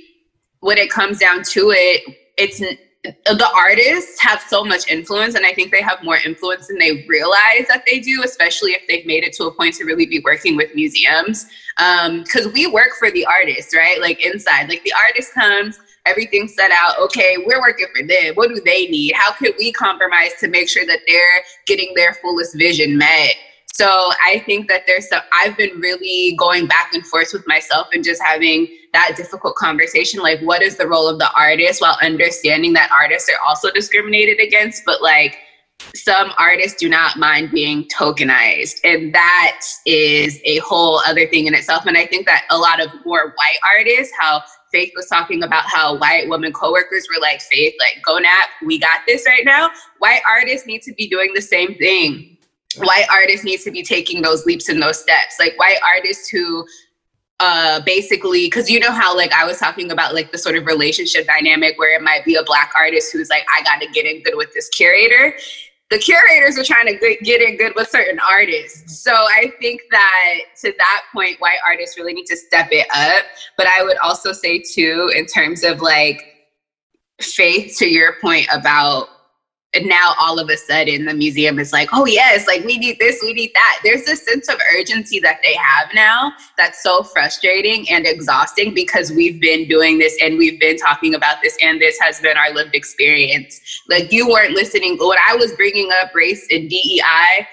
when it comes down to it it's the artists have so much influence and i think they have more influence than they realize that they do especially if they've made it to a point to really be working with museums. Because um, we work for the artists right? Like inside like the artist comes everything's set out okay we're working for them what do they need? How can we compromise to make sure that they're getting their fullest vision met so I think that there's some, I've been really going back and forth with myself and just having that difficult conversation. Like, what is the role of the artist while understanding that artists are also discriminated against, but like, some artists do not mind being tokenized and that is a whole other thing in itself and i think that a lot of more white artists how faith was talking about how white women coworkers were like faith like go nap we got this right now white artists need to be doing the same thing white artists need to be taking those leaps and those steps. Like white artists who uh basically because you know how like i was talking about like the sort of relationship dynamic where it might be a black artist who's like i gotta get in good with this curator. The curators are trying to get in good with certain artists. So i think that to that point white artists really need to step it up. But i would also say too in terms of like faith to your point about and now all of a sudden the museum is like, oh yes, like we need this, we need that. There's a sense of urgency that they have now that's so frustrating and exhausting because we've been doing this and we've been talking about this and this has been our lived experience. Like you weren't listening when I was bringing up race and DEI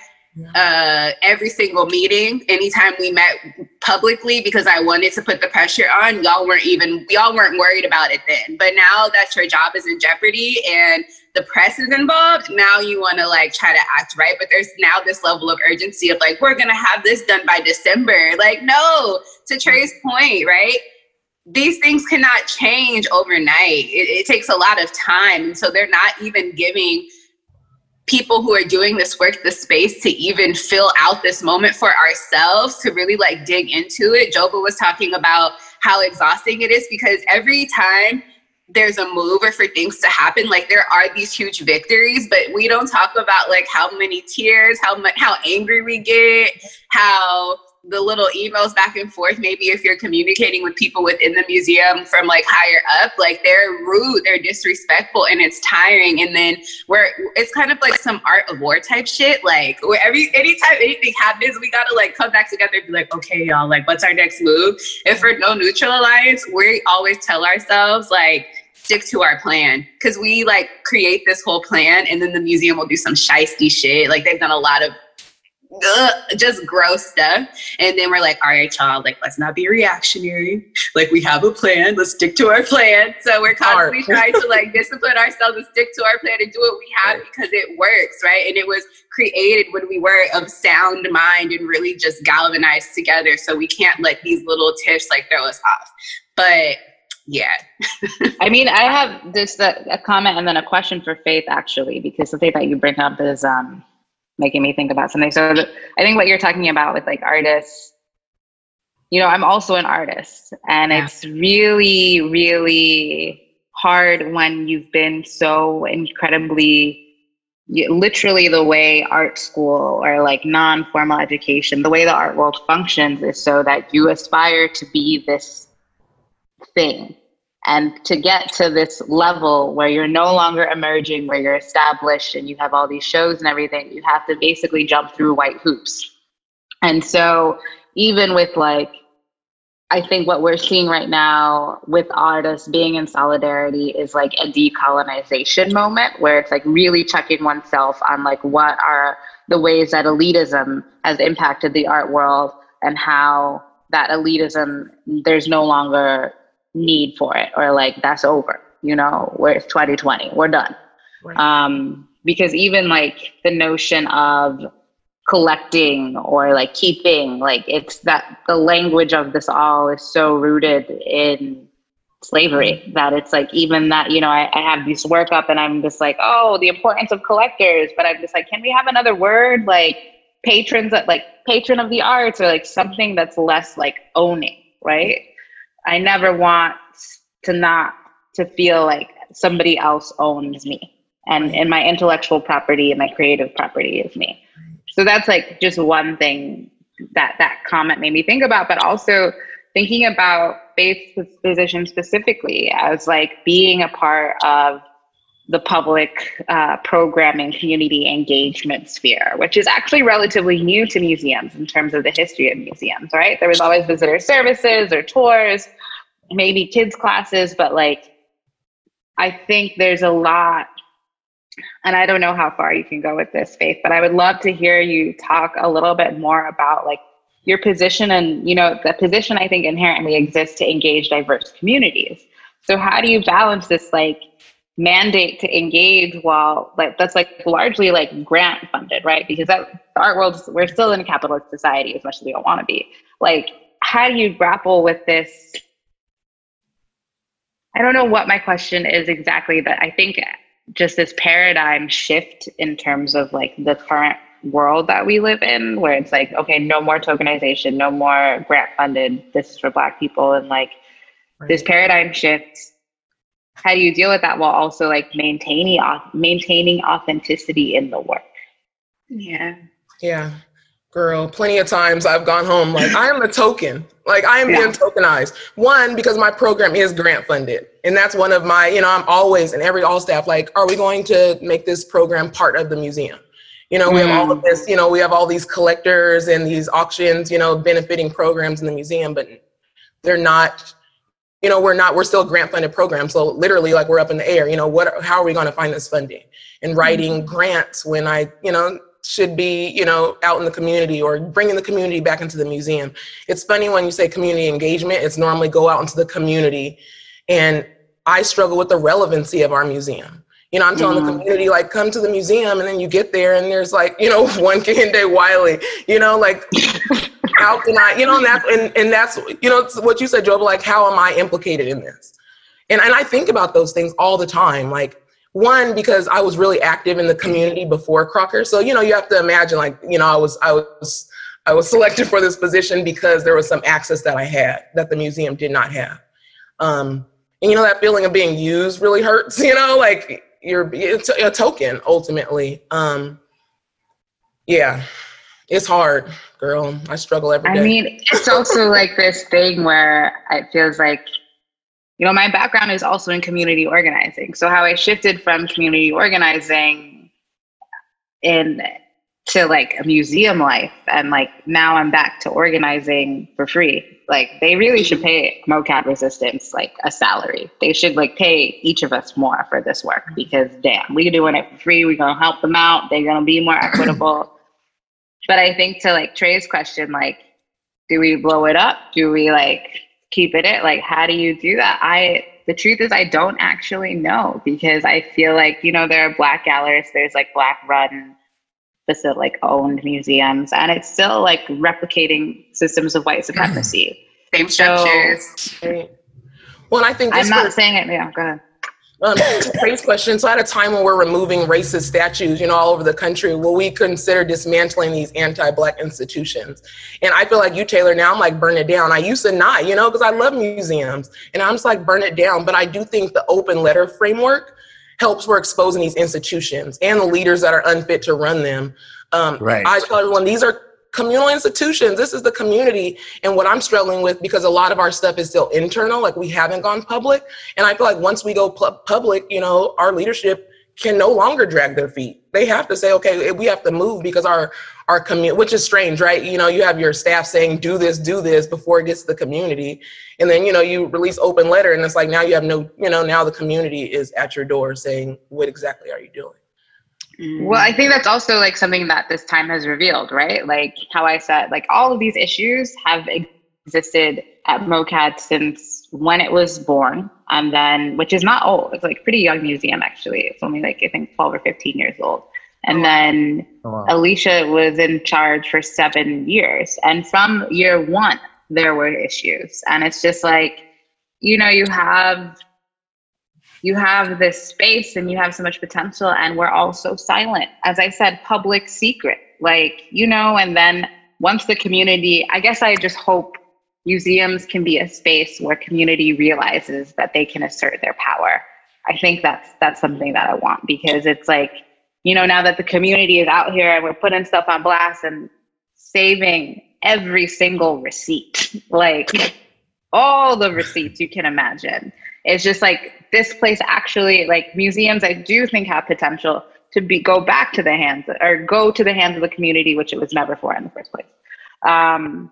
uh, every single meeting, anytime we met publicly, because I wanted to put the pressure on. Y'all weren't even y'all weren't worried about it then. But now that your job is in jeopardy and the press is involved, now you want to like try to act right. But there's now this level of urgency of like, we're gonna have this done by December. Like, no, to Trey's point, right? These things cannot change overnight. It, it takes a lot of time. And so they're not even giving people who are doing this work the space to even fill out this moment for ourselves to really like dig into it. Jova was talking about how exhausting it is because every time there's a move or for things to happen like there are these huge victories but we don't talk about like how many tears how much how angry we get how the little emails back and forth maybe if you're communicating with people within the museum from like higher up like they're rude they're disrespectful and it's tiring and then where it's kind of like some art of war type shit like where every anytime anything happens we gotta like come back together and be like okay y'all like what's our next move? If for no neutral alliance we always tell ourselves like stick to our plan. Because we like create this whole plan and then the museum will do some shisty shit like they've done a lot of ugh, just gross stuff. And then we're like, all right, child, like, let's not be reactionary. Like, we have a plan. Let's stick to our plan. So we're constantly trying to like discipline ourselves and stick to our plan and do what we have because it works, right? And it was created when we were of sound mind and really just galvanized together. So we can't let these little tips like throw us off. But yeah. I mean, I have this a, a, comment and then a question for Faith actually, because something that you bring up is um, making me think about something. So the, I think what you're talking about with like artists, you know, I'm also an artist, and yeah. it's really, really hard when you've been so incredibly literally the way art school or like non-formal education the way the art world functions is so that you aspire to be this thing and to get to this level where you're no longer emerging where you're established and you have all these shows and everything you have to basically jump through white hoops. And so even with like I think what we're seeing right now with artists being in solidarity is like a decolonization moment where it's like really checking oneself on like what are the ways that elitism has impacted the art world and how that elitism there's no longer need for it or like that's over you know? Where it's 2020 we're done. Right. um because even like the notion of collecting or like keeping like it's that the language of this all is so rooted in slavery that it's like even that you know I, I have this work up and i'm just like oh the importance of collectors but i'm just like can we have another word like patrons that like patron of the arts or like something that's less like owning right i never want to not to feel like somebody else owns me and and my intellectual property and my creative property is me. So that's like just one thing that that comment made me think about, but also thinking about Faith's position specifically as like being a part of the public uh, programming community engagement sphere, which is actually relatively new to museums in terms of the history of museums, right? There was always visitor services or tours, maybe kids classes, but like I think there's a lot and I don't know how far you can go with this, Faith, but I would love to hear you talk a little bit more about like your position and you know the position I think inherently exists to engage diverse communities. So how do you balance this like mandate to engage while like that's like largely like grant funded, right? Because that the art world we're still in a capitalist society as much as we don't want to be. Like how do you grapple with this? I don't know what my question is exactly, but I think just this paradigm shift in terms of like the current world that we live in where it's like okay no more tokenization no more grant funded this is for black people and like right. this paradigm shift how do you deal with that while also like maintaining maintaining authenticity in the work yeah yeah Girl, plenty of times I've gone home like I am a token. Like I am yeah. being tokenized. One, because my program is grant funded. And that's one of my, you know, I'm always and every all staff like, are we going to make this program part of the museum? You know, we have all of mm. this, you know, we have all these collectors and these auctions, you know, benefiting programs in the museum, but they're not, you know, we're not, we're still grant funded program. So literally like we're up in the air, you know, what, how are we going to find this funding? And writing mm. grants when I, you know, should be, you know, out in the community or bringing the community back into the museum. It's funny when you say community engagement, it's normally go out into the community. And I struggle with the relevancy of our museum. You know, I'm telling mm-hmm. the community, like, come to the museum, and then you get there, and there's like, you know, one Kehinde Wiley, you know, like, how can I, you know, and that's, and, and that's, you know, what you said, Joe, like, how am I implicated in this? And, and I think about those things all the time. Like, one because I was really active in the community before Crocker. So you know, you have to imagine like you know, I was I was I was selected for this position because there was some access that I had that the museum did not have. Um, and you know, that feeling of being used really hurts. You know, like you're it's a token ultimately. Um, yeah, it's hard, girl. I struggle every day. I mean, it's also like this thing where it feels like you know, my background is also in community organizing. So how I shifted from community organizing in to like a museum life and like now I'm back to organizing for free. Like they really should pay MOCAD resistance like a salary. They should like pay each of us more for this work because damn, we're doing it for free. We're gonna help them out. They're gonna be more equitable. but I think to like Trey's question, like, do we blow it up? Do we like keep it like how do you do that i the truth is i don't actually know because i feel like you know there are black galleries there's like black run facility like owned museums and it's still like replicating systems of white supremacy same structures so, Well, I think I'm not saying it. Yeah, go ahead. Um, Craig's question. So, at a time when we're removing racist statues, you know, all over the country, will we consider dismantling these anti-black institutions? And I feel like you, Taylor. Now I'm like, burn it down. I used to not, you know, because I love museums, and I'm just like, burn it down. But I do think the open letter framework helps for exposing these institutions and the leaders that are unfit to run them. Um, right. I tell everyone these are communal institutions. This is the community. And what I'm struggling with, because a lot of our stuff is still internal, like we haven't gone public. And I feel like once we go pu- public, you know, our leadership can no longer drag their feet. They have to say, okay, we have to move because our our community, which is strange, right? You know, you have your staff saying, do this, do this before it gets to the community. And then, you know, you release open letter and it's like now you have no, you know, now the community is at your door saying, what exactly are you doing? Mm. Well, I think that's also like something that this time has revealed, right? Like how I said, like all of these issues have existed at MOCAD since when it was born. And then, which is not old, it's like pretty young museum actually. It's only like, I think 12 or 15 years old. And oh, then oh, wow. Elysia was in charge for seven years. And from year one, there were issues. And it's just like, you know, you have you have this space and you have so much potential and we're all so silent as i said public secret like you know and then once the community i guess i just hope museums can be a space where community realizes that they can assert their power i think that's that's something that i want because it's like you know now that the community is out here and we're putting stuff on blast and saving every single receipt like all the receipts you can imagine it's just like this place actually like museums I do think have potential to be go back to the hands or go to the hands of the community, which it was never for in the first place. Um,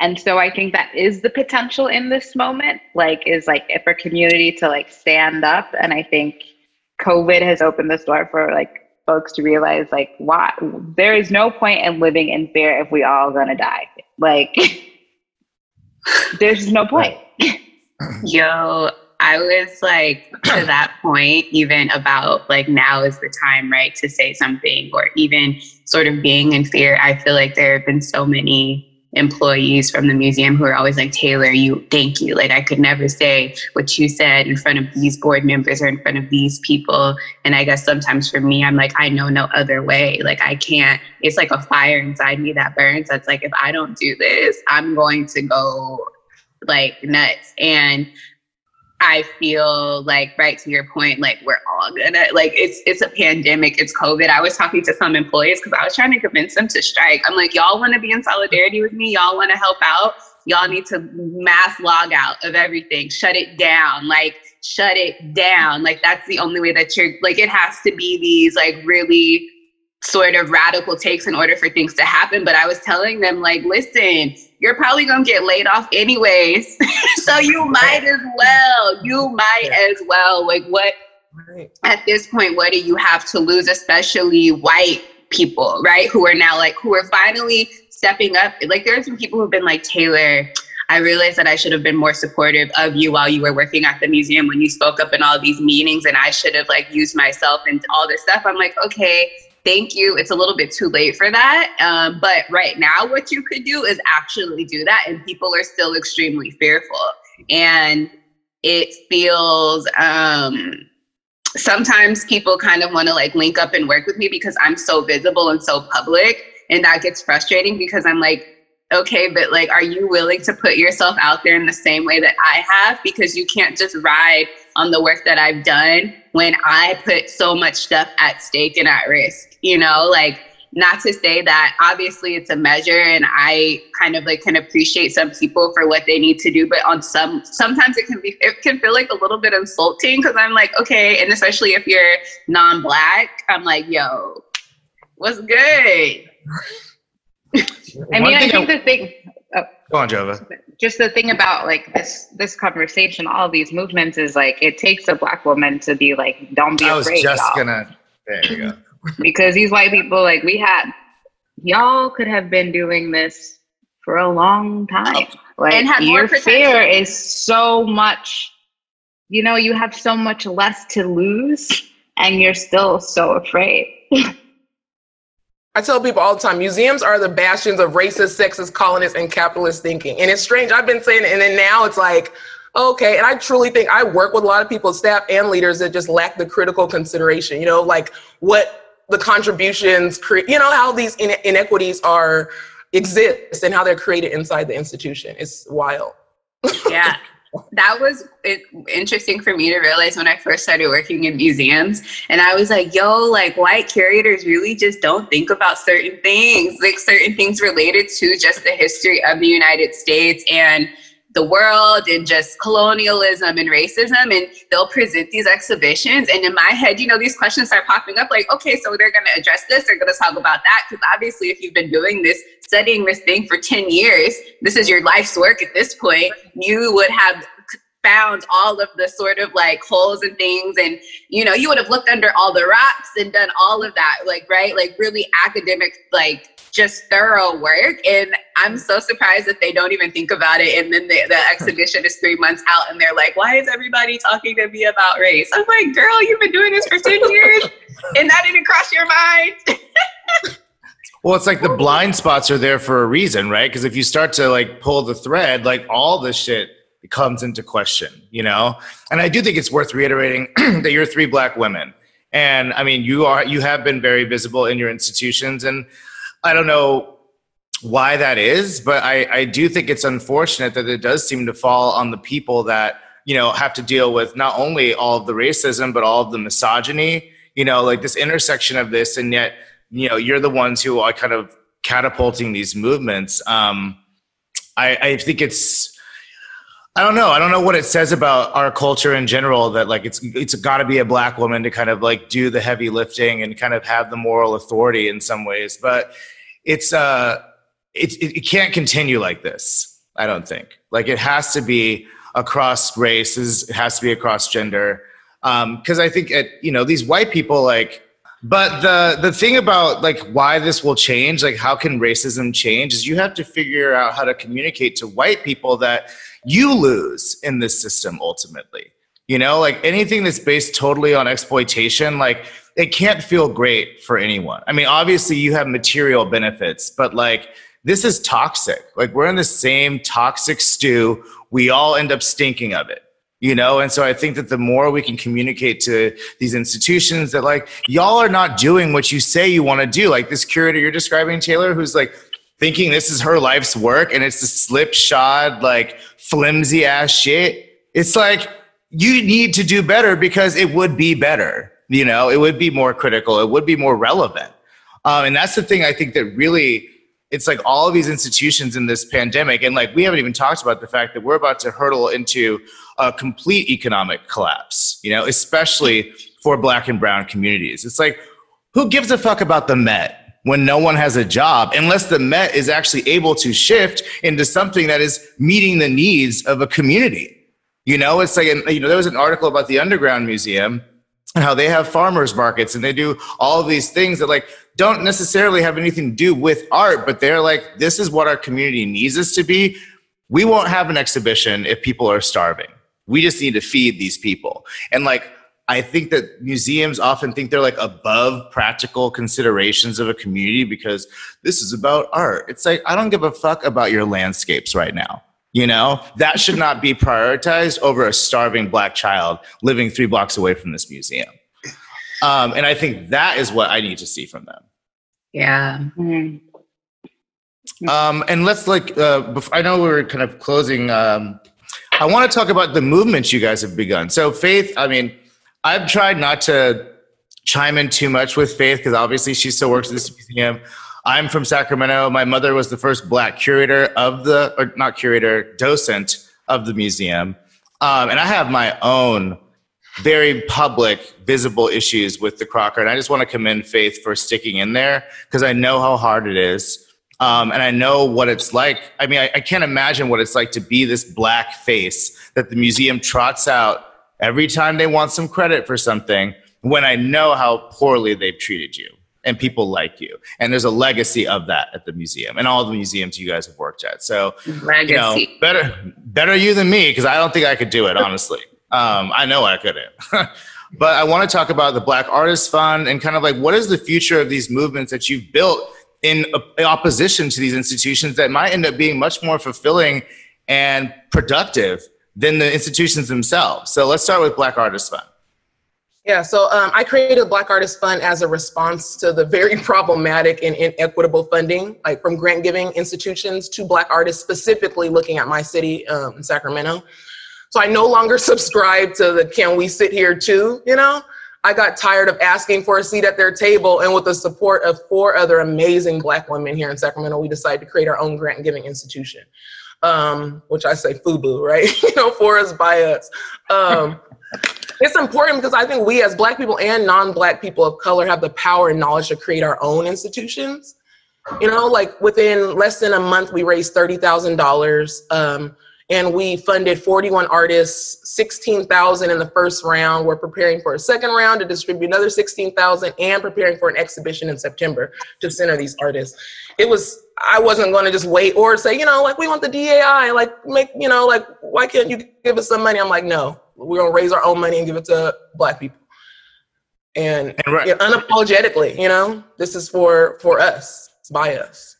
and so I think that is the potential in this moment, like is like if for community to like stand up. And I think COVID has opened this door for like folks to realize like why there is no point in living in fear if we all gonna die. Like there's no point. Yo, I was like to that point, even about like now is the time, right, to say something, or even sort of being in fear. I feel like there have been so many employees from the museum who are always like, Taylor, you thank you. Like I could never say what you said in front of these board members or in front of these people. And I guess sometimes for me, I'm like, I know no other way. Like I can't, it's like a fire inside me that burns. That's like, if I don't do this, I'm going to go like nuts. And I feel like right to your point, like we're all gonna like it's it's a pandemic, it's COVID. I was talking to some employees because I was trying to convince them to strike. I'm like, y'all want to be in solidarity with me, y'all want to help out, y'all need to mass log out of everything, shut it down, like shut it down. Like that's the only way that you're like it has to be these like really sort of radical takes in order for things to happen. But I was telling them, like, listen, you're probably gonna get laid off anyways. so you might as well. You might as well. Like what right. at this point, what do you have to lose, especially white people, right? Who are now like who are finally stepping up. Like there are some people who've been like, Taylor, I realized that I should have been more supportive of you while you were working at the museum when you spoke up in all these meetings and I should have like used myself and all this stuff. I'm like, okay, thank you. It's a little bit too late for that. Um, but right now, what you could do is actually do that. And people are still extremely fearful. And it feels, um, sometimes people kind of want to like link up and work with me because I'm so visible and so public. And that gets frustrating because I'm like, okay, but like, are you willing to put yourself out there in the same way that I have? Because you can't just ride on the work that I've done when I put so much stuff at stake and at risk, you know, like not to say that obviously it's a measure and I kind of like can appreciate some people for what they need to do, but on some sometimes it can be it can feel like a little bit insulting because I'm like, okay, and especially if you're non-black, I'm like, yo, what's good? I mean, I think the thing. Go on, Jova. Just the thing about like this this conversation, all these movements is like it takes a black woman to be like, don't be I afraid. I was just y'all. gonna. There you go. because these white people, like we had, y'all could have been doing this for a long time. Like and your fear is so much. You know, you have so much less to lose, and you're still so afraid. I tell people all the time, museums are the bastions of racist, sexist, colonist, and capitalist thinking. And it's strange. I've been saying it, and then now it's like, okay. And I truly think I work with a lot of people, staff and leaders that just lack the critical consideration, you know, like what the contributions create, you know, how these inequities are exist and how they're created inside the institution. It's wild. Yeah that was interesting for me to realize when I first started working in museums. And I was like, yo, like white curators really just don't think about certain things, like certain things related to just the history of the United States and the world and just colonialism and racism and they'll present these exhibitions. And in my head you know these questions start popping up like okay so they're going to address this they're going to talk about that because obviously if you've been doing this studying this thing for 10 years this is your life's work at this point you would have found all of the sort of like holes and things and you know you would have looked under all the rocks and done all of that like right? Like really academic like just thorough work. And I'm so surprised that they don't even think about it. And then the, the exhibition is three months out and they're like, why is everybody talking to me about race? I'm like, girl, you've been doing this for 10 years and that didn't cross your mind. well, it's like the blind spots are there for a reason, right? Because if you start to like pull the thread, like all this shit comes into question, you know? And I do think it's worth reiterating that you're three black women. And I mean, you are you have been very visible in your institutions and I don't know why that is, but I, I do think it's unfortunate that it does seem to fall on the people that, you know, have to deal with not only all of the racism, but all of the misogyny, you know, like this intersection of this. And yet, you know, you're the ones who are kind of catapulting these movements. Um, I, I think it's, I don't know. I don't know what it says about our culture in general that like it's it's got to be a black woman to kind of like do the heavy lifting and kind of have the moral authority in some ways. But it's uh it, it, it can't continue like this i don't think. Like it has to be across races it has to be across gender. Um, because i think it you know these white people like but the the thing about like why this will change like how can racism change is you have to figure out how to communicate to white people that you lose in this system ultimately you know like anything that's based totally on exploitation like it can't feel great for anyone. I mean, obviously you have material benefits, but like this is toxic. Like we're in the same toxic stew. We all end up stinking of it. You know, and so I think that the more we can communicate to these institutions that like y'all are not doing what you say you want to do. Like this curator you're describing, Taylor, who's like thinking this is her life's work and it's the slipshod, like flimsy ass shit. It's like you need to do better because it would be better you know, it would be more critical. It would be more relevant. Um, and that's the thing I think that really, it's like all of these institutions in this pandemic, and like we haven't even talked about the fact that we're about to hurdle into a complete economic collapse, you know, especially for black and brown communities. It's like, who gives a fuck about the Met when no one has a job unless the Met is actually able to shift into something that is meeting the needs of a community? You know, it's like, you know, there was an article about the Underground Museum and how they have farmers markets and they do all these things that like don't necessarily have anything to do with art but they're like this is what our community needs us to be. We won't have an exhibition if people are starving. We just need to feed these people. And like i think that museums often think they're like above practical considerations of a community because this is about art. It's like i don't give a fuck about your landscapes right now you know, that should not be prioritized over a starving black child living three blocks away from this museum. Um, and I think that is what I need to see from them. Yeah. Mm-hmm. Um, and let's like, uh, before, I know we're kind of closing. Um, I want to talk about the movements you guys have begun. So, Faith, I mean, I've tried not to chime in too much with Faith because obviously she still works at this museum. I'm from Sacramento. My mother was the first black curator of the, or not curator, docent of the museum. Um, and I have my own very public, visible issues with the Crocker. And I just want to commend Faith for sticking in there because I know how hard it is. Um, and I know what it's like. I mean, I, I can't imagine what it's like to be this black face that the museum trots out every time they want some credit for something when I know how poorly they've treated you and people like you. And there's a legacy of that at the museum and all the museums you guys have worked at. So, legacy. you know, better better you than me because I don't think I could do it honestly. um, I know I couldn't. but I want to talk about the Black Artists Fund and kind of like what is the future of these movements that you've built in opposition to these institutions that might end up being much more fulfilling and productive than the institutions themselves. So let's start with Black Artists Fund. Yeah, so um, I created Black Artists Fund as a response to the very problematic and inequitable funding, like from grant giving institutions to Black artists, specifically looking at my city um, in Sacramento. So I no longer subscribe to the can we sit here too, you know? I got tired of asking for a seat at their table, and with the support of four other amazing Black women here in Sacramento, we decided to create our own grant giving institution, um, which I say FUBU, right? you know, for us, by us. It's important because I think we, as Black people and non Black people of color, have the power and knowledge to create our own institutions. You know, like within less than a month, we raised $30,000. Um, and we funded 41 artists 16000 in the first round we're preparing for a second round to distribute another 16000 and preparing for an exhibition in september to center these artists it was i wasn't going to just wait or say you know like we want the DEI like make you know like why can't you give us some money i'm like no we're going to raise our own money and give it to black people and, and right. unapologetically you know this is for for us it's by us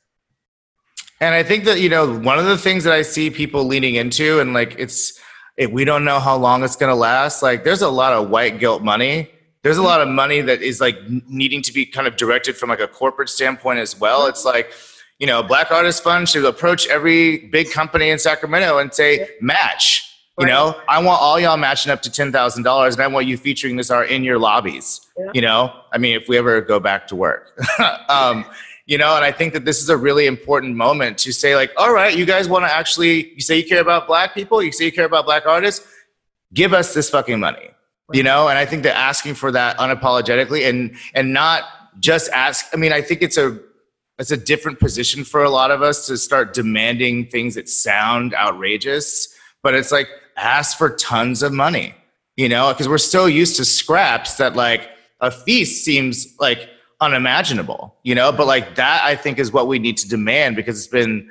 and I think that, you know, one of the things that I see people leaning into, and like it's, it, we don't know how long it's going to last. Like there's a lot of white guilt money. There's a lot of money that is like needing to be kind of directed from like a corporate standpoint as well. It's like, you know, Black Artist Fund should approach every big company in Sacramento and say, match. You know, I want all y'all matching up to ten thousand dollars, and I want you featuring this art in your lobbies. Yeah. You know, I mean, if we ever go back to work, um, you know and i think that this is a really important moment to say like all right you guys want to actually you say you care about black people you say you care about black artists give us this fucking money. You know? And i think that asking for that unapologetically and and not just ask i mean i think it's a it's a different position for a lot of us to start demanding things that sound outrageous but it's like ask for tons of money you know because we're so used to scraps that like a feast seems like unimaginable, you know. But like that, I think is what we need to demand because it's been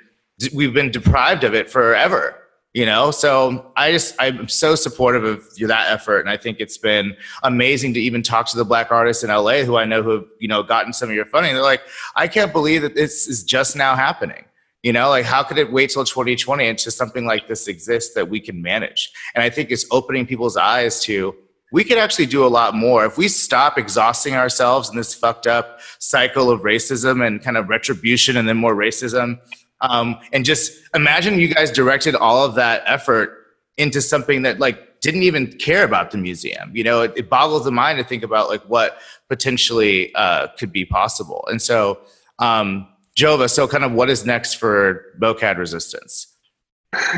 we've been deprived of it forever, you know. So I just I'm so supportive of that effort, and I think it's been amazing to even talk to the black artists in LA who I know who have you know gotten some of your funding. They're like, I can't believe that this is just now happening. You know, like how could it wait till 2020 until something like this exists that we can manage? And I think it's opening people's eyes to we could actually do a lot more if we stop exhausting ourselves in this fucked up cycle of racism and kind of retribution and then more racism. Um, and just imagine you guys directed all of that effort into something that like didn't even care about the museum. You know, it, it boggles the mind to think about like what potentially uh, could be possible. And so, um, Jova, so kind of what is next for MOCAD resistance?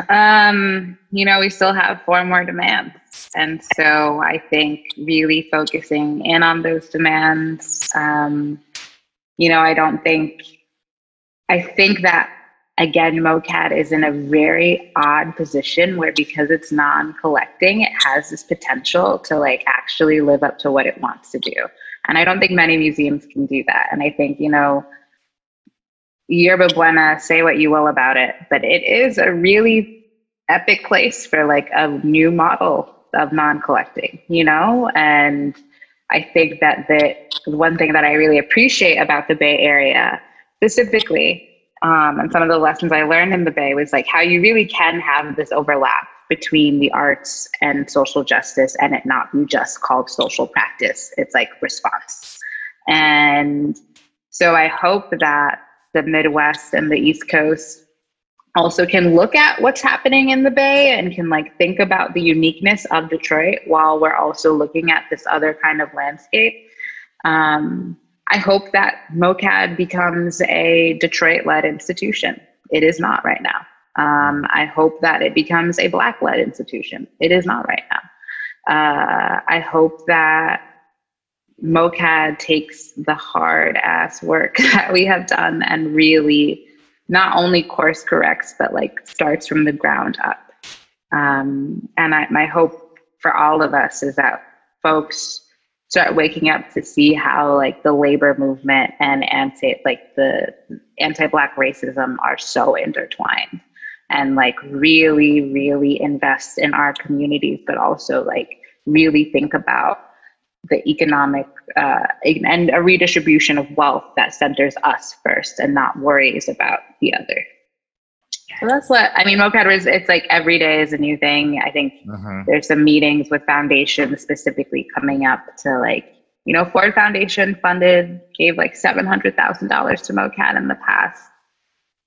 Um, you know, we still have four more demands. And so I think really focusing in on those demands. Um, you know, I don't think, I think that again, MOCAD is in a very odd position where because it's non collecting, it has this potential to like actually live up to what it wants to do. And I don't think many museums can do that. And I think, you know, Yerba Buena, say what you will about it, but it is a really epic place for like a new model of non-collecting, you know? And I think that the one thing that I really appreciate about the Bay Area specifically, um, and some of the lessons I learned in the Bay was like how you really can have this overlap between the arts and social justice and it not be just called social practice. It's like response. And so I hope that the Midwest and the East Coast also can look at what's happening in the Bay and can like think about the uniqueness of Detroit while we're also looking at this other kind of landscape. Um, I hope that MOCAD becomes a Detroit led institution. It is not right now. Um, I hope that it becomes a Black led institution. It is not right now. Uh, I hope that MOCAD takes the hard ass work that we have done and really not only course corrects, but like starts from the ground up. Um, and I, my hope for all of us is that folks start waking up to see how like the labor movement and anti like the anti-black racism are so intertwined and like really really invest in our communities but also like really think about the economic uh, and a redistribution of wealth that centers us first and not worries about the other. So that's what I mean. MOCAD was it's like every day is a new thing. I think Mhm. there's some meetings with foundations specifically coming up to like, you know, Ford Foundation funded, gave like seven hundred thousand dollars to MOCAD in the past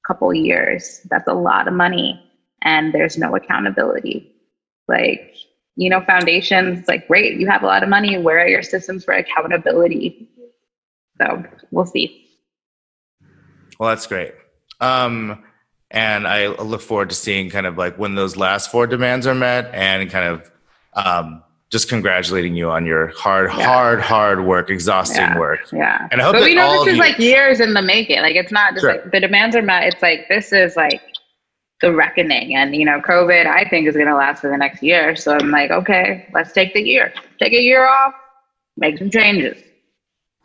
couple years. That's a lot of money. And there's no accountability. Like, you know, foundations, like, great, you have a lot of money. Where are your systems for accountability? So we'll see. Well, that's great. Um, and I look forward to seeing kind of like when those last four demands are met and kind of um, just congratulating you on your hard, Yeah. hard, hard work, exhausting Yeah. work. Yeah. And I hope but that we know all this is you- like years in the making. Like it's not just Sure. like the demands are met. It's like this is like the reckoning. And you know, COVID I think is gonna last for the next year. So I'm like, okay, let's take the year. Take a year off, make some changes.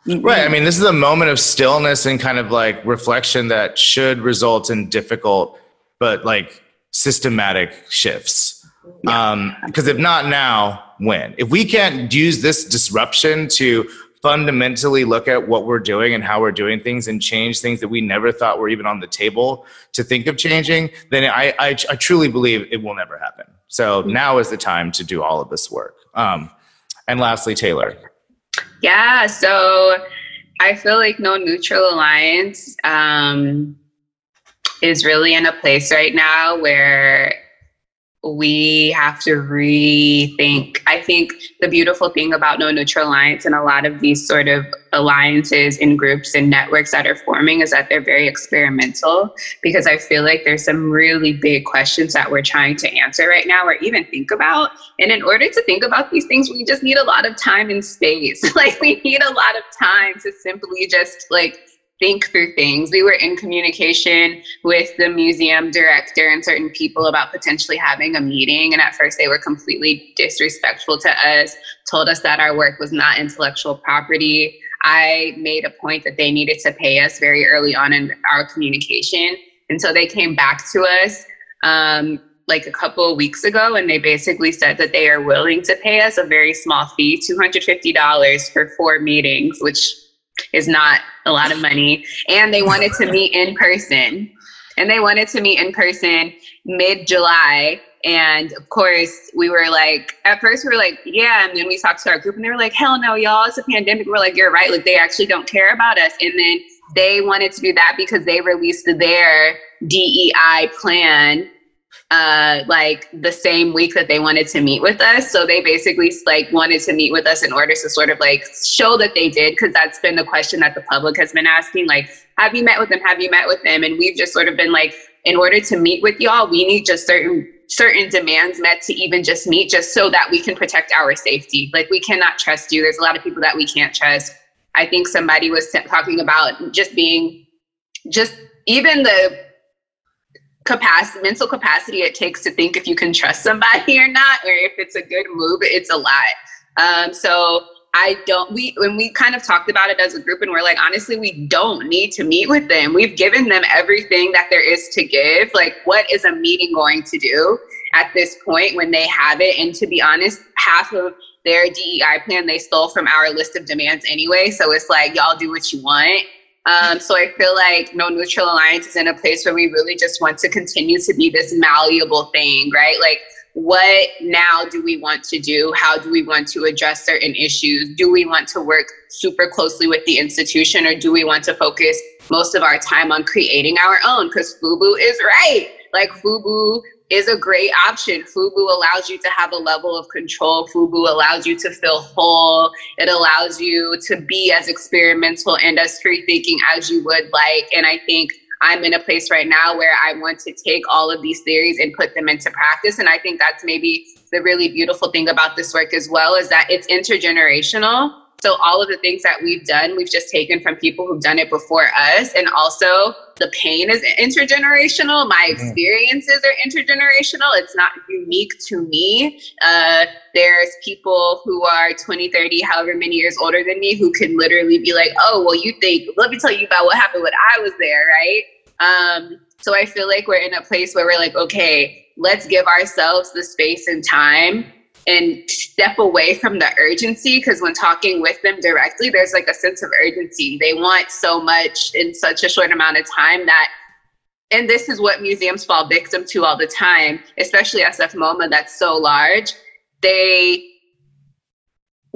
Right. I mean, this is a moment of stillness and kind of like reflection that should result in difficult, but like systematic shifts. Um, because if not now, when? If we can't use this disruption to fundamentally look at what we're doing and how we're doing things and change things that we never thought were even on the table to think of changing, then I, I, I truly believe it will never happen. So now is the time to do all of this work. Um, and lastly, Taylor. Yeah, so I feel like No Neutral Alliance um, is really in a place right now where we have to rethink. I think the beautiful thing about No Neutral Alliance and a lot of these sort of alliances and groups and networks that are forming is that they're very experimental because I feel like there's some really big questions that we're trying to answer right now or even think about. And in order to think about these things, we just need a lot of time and space. like we need a lot of time to simply just like think through things. We were in communication with the museum director and certain people about potentially having a meeting. And at first, they were completely disrespectful to us, told us that our work was not intellectual property. I made a point that they needed to pay us very early on in our communication. And so they came back to us um, like a couple of weeks ago and they basically said that they are willing to pay us a very small fee $250 for four meetings, which is not a lot of money. And they wanted to meet in person. And they wanted to meet in person mid July. And of course, we were like, at first, we were like, yeah. And then we talked to our group and they were like, hell no, y'all, it's a pandemic. We're like, you're right. Like, they actually don't care about us. And then they wanted to do that because they released their DEI plan uh like the same week that they wanted to meet with us. So they basically like wanted to meet with us in order to sort of like show that they did because that's been the question that the public has been asking like have you met with them? Have you met with them? And we've just sort of been like in order to meet with y'all we need just certain certain demands met to even just meet just so that we can protect our safety. Like we cannot trust you. There's a lot of people that we can't trust. I think somebody was talking about just being just even the capacity mental capacity it takes to think if you can trust somebody or not or if it's a good move it's a lot. Um, so i don't we when we kind of talked about it as a group and we're like honestly we don't need to meet with them. We've given them everything that there is to give. Like what is a meeting going to do at this point when they have it? And to be honest half of their dei plan they stole from our list of demands anyway. So it's like y'all do what you want um, so I feel like No Neutral Alliance is in a place where we really just want to continue to be this malleable thing, right? Like, what now do we want to do? How do we want to address certain issues? Do we want to work super closely with the institution or do we want to focus most of our time on creating our own? Because FUBU is right. Like, FUBU is a great option. FUBU allows you to have a level of control. FUBU allows you to feel whole. It allows you to be as experimental and as free thinking as you would like. And I think I'm in a place right now where I want to take all of these theories and put them into practice. And I think that's maybe the really beautiful thing about this work as well is that it's intergenerational. So all of the things that we've done, we've just taken from people who've done it before us. And also the pain is intergenerational. My experiences are intergenerational. It's not unique to me. Uh, there's people who are 20, 30, however many years older than me who can literally be like, oh, well, you think, let me tell you about what happened when I was there, right? Um, so I feel like we're in a place where we're like, okay, let's give ourselves the space and time and step away from the urgency because when talking with them directly there's like a sense of urgency they want so much in such a short amount of time that and this is what museums fall victim to all the time, especially SF MoMA that's so large. They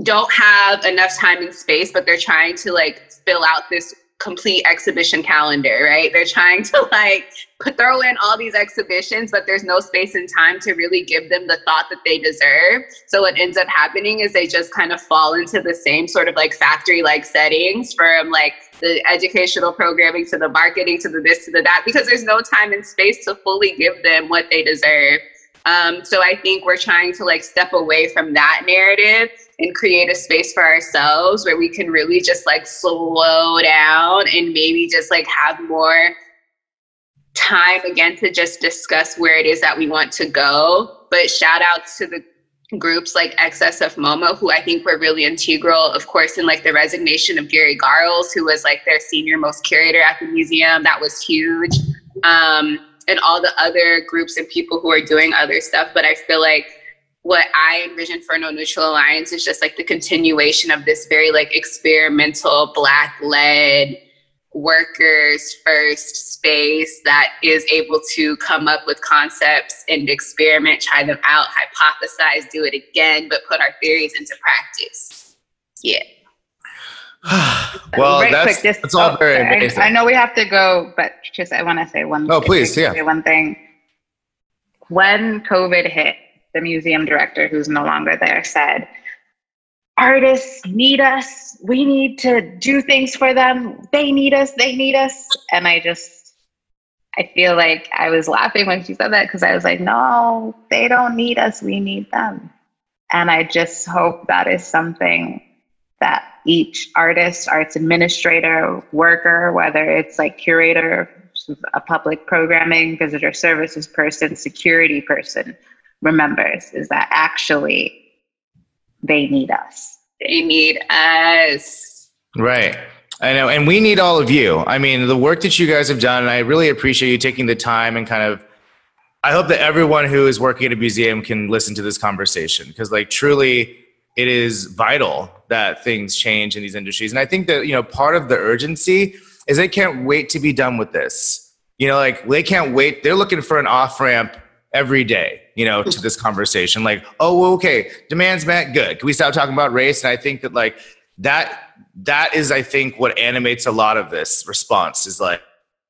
don't have enough time and space, but they're trying to like fill out this complete exhibition calendar, right? They're trying to like throw in all these exhibitions, but there's no space and time to really give them the thought that they deserve. So what ends up happening is they just kind of fall into the same sort of like factory like settings from like the educational programming to the marketing to the this to the that because there's no time and space to fully give them what they deserve. Um, so I think we're trying to like step away from that narrative and create a space for ourselves where we can really just like slow down and maybe just like have more time again to just discuss where it is that we want to go. But shout outs to the groups like XSF MoMA, who I think were really integral, of course, in like the resignation of Gary Garrels, who was like their senior most curator at the museum. That was huge. Um, and all the other groups and people who are doing other stuff. But I feel like what I envision for No Neutral Alliance is just like the continuation of this very like experimental Black led workers first space that is able to come up with concepts and experiment, try them out, hypothesize, do it again, but put our theories into practice. Yeah. well, that's, quick, that's all oh, very amazing. I, I, know we have to go, but just I want to say one. Oh, please, yeah. One thing. When COVID hit, the museum director, who's no longer there, said, "Artists need us. We need to do things for them. They need us. They need us." And I just, I feel like I was laughing when she said that because I was like, "No, they don't need us. We need them." And I just hope that is something that each artist, arts administrator, worker, whether it's like curator, a public programming, visitor services person, security person, remembers is that actually they need us. They need us. Right. I know. And we need all of you. I mean, the work that you guys have done, and I really appreciate you taking the time and kind of I hope that everyone who is working at a museum can listen to this conversation because like truly it is vital that things change in these industries. And I think that, you know, part of the urgency is they can't wait to be done with this. You know, like they can't wait. They're looking for an off ramp every day, you know, to this conversation. Like, oh, okay, demands met, good. Can we stop talking about race? And I think that like that that is, I think, what animates a lot of this response is like,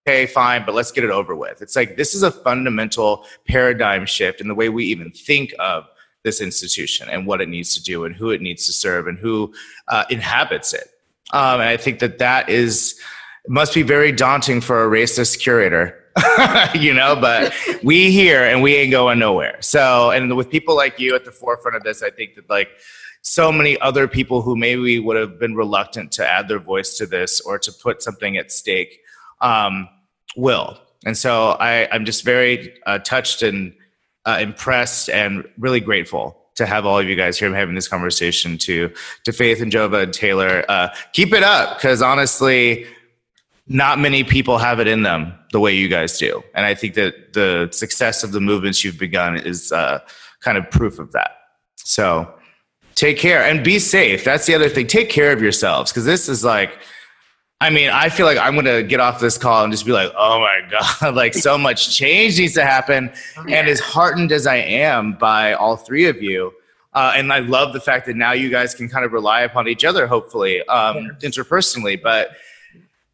okay, fine, but let's get it over with. It's like this is a fundamental paradigm shift in the way we even think of this institution and what it needs to do and who it needs to serve and who uh, inhabits it. Um, and I think that that is must be very daunting for a racist curator, you know. But we here and we ain't going nowhere. So, and with people like you at the forefront of this, I think that like so many other people who maybe would have been reluctant to add their voice to this or to put something at stake um, will. And so I, I'm just very uh, touched and uh, impressed and really grateful to have all of you guys here I'm having this conversation to to Faith and Jova and Taylor. Uh, keep it up because honestly, not many people have it in them the way you guys do, and I think that the success of the movements you've begun is uh, kind of proof of that. So take care and be safe. That's the other thing. Take care of yourselves because this is like I mean, I feel like I'm going to get off this call and just be like, oh my God, like so much change needs to happen. And as heartened as I am by all three of you, uh, and I love the fact that now you guys can kind of rely upon each other, hopefully, um, interpersonally. But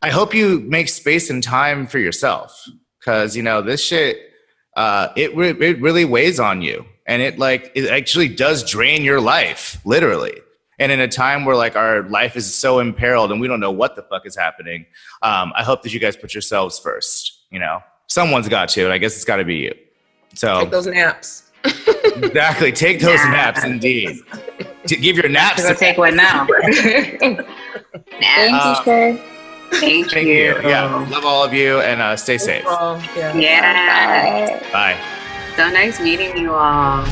I hope you make space and time for yourself because, you know, this shit, uh, it, re- it really weighs on you. And it like, it actually does drain your life, literally and in a time where like our life is so imperiled and we don't know what the fuck is happening um, i hope that you guys put yourselves first you know? Someone's got to and i guess it's got to be you. So take those naps. Exactly. Take those yeah. naps indeed. To give your naps. To take one now. Thank you sir thank, thank you. you. yeah love all of you and uh, stay safe. Yeah, yeah. bye. So nice meeting you all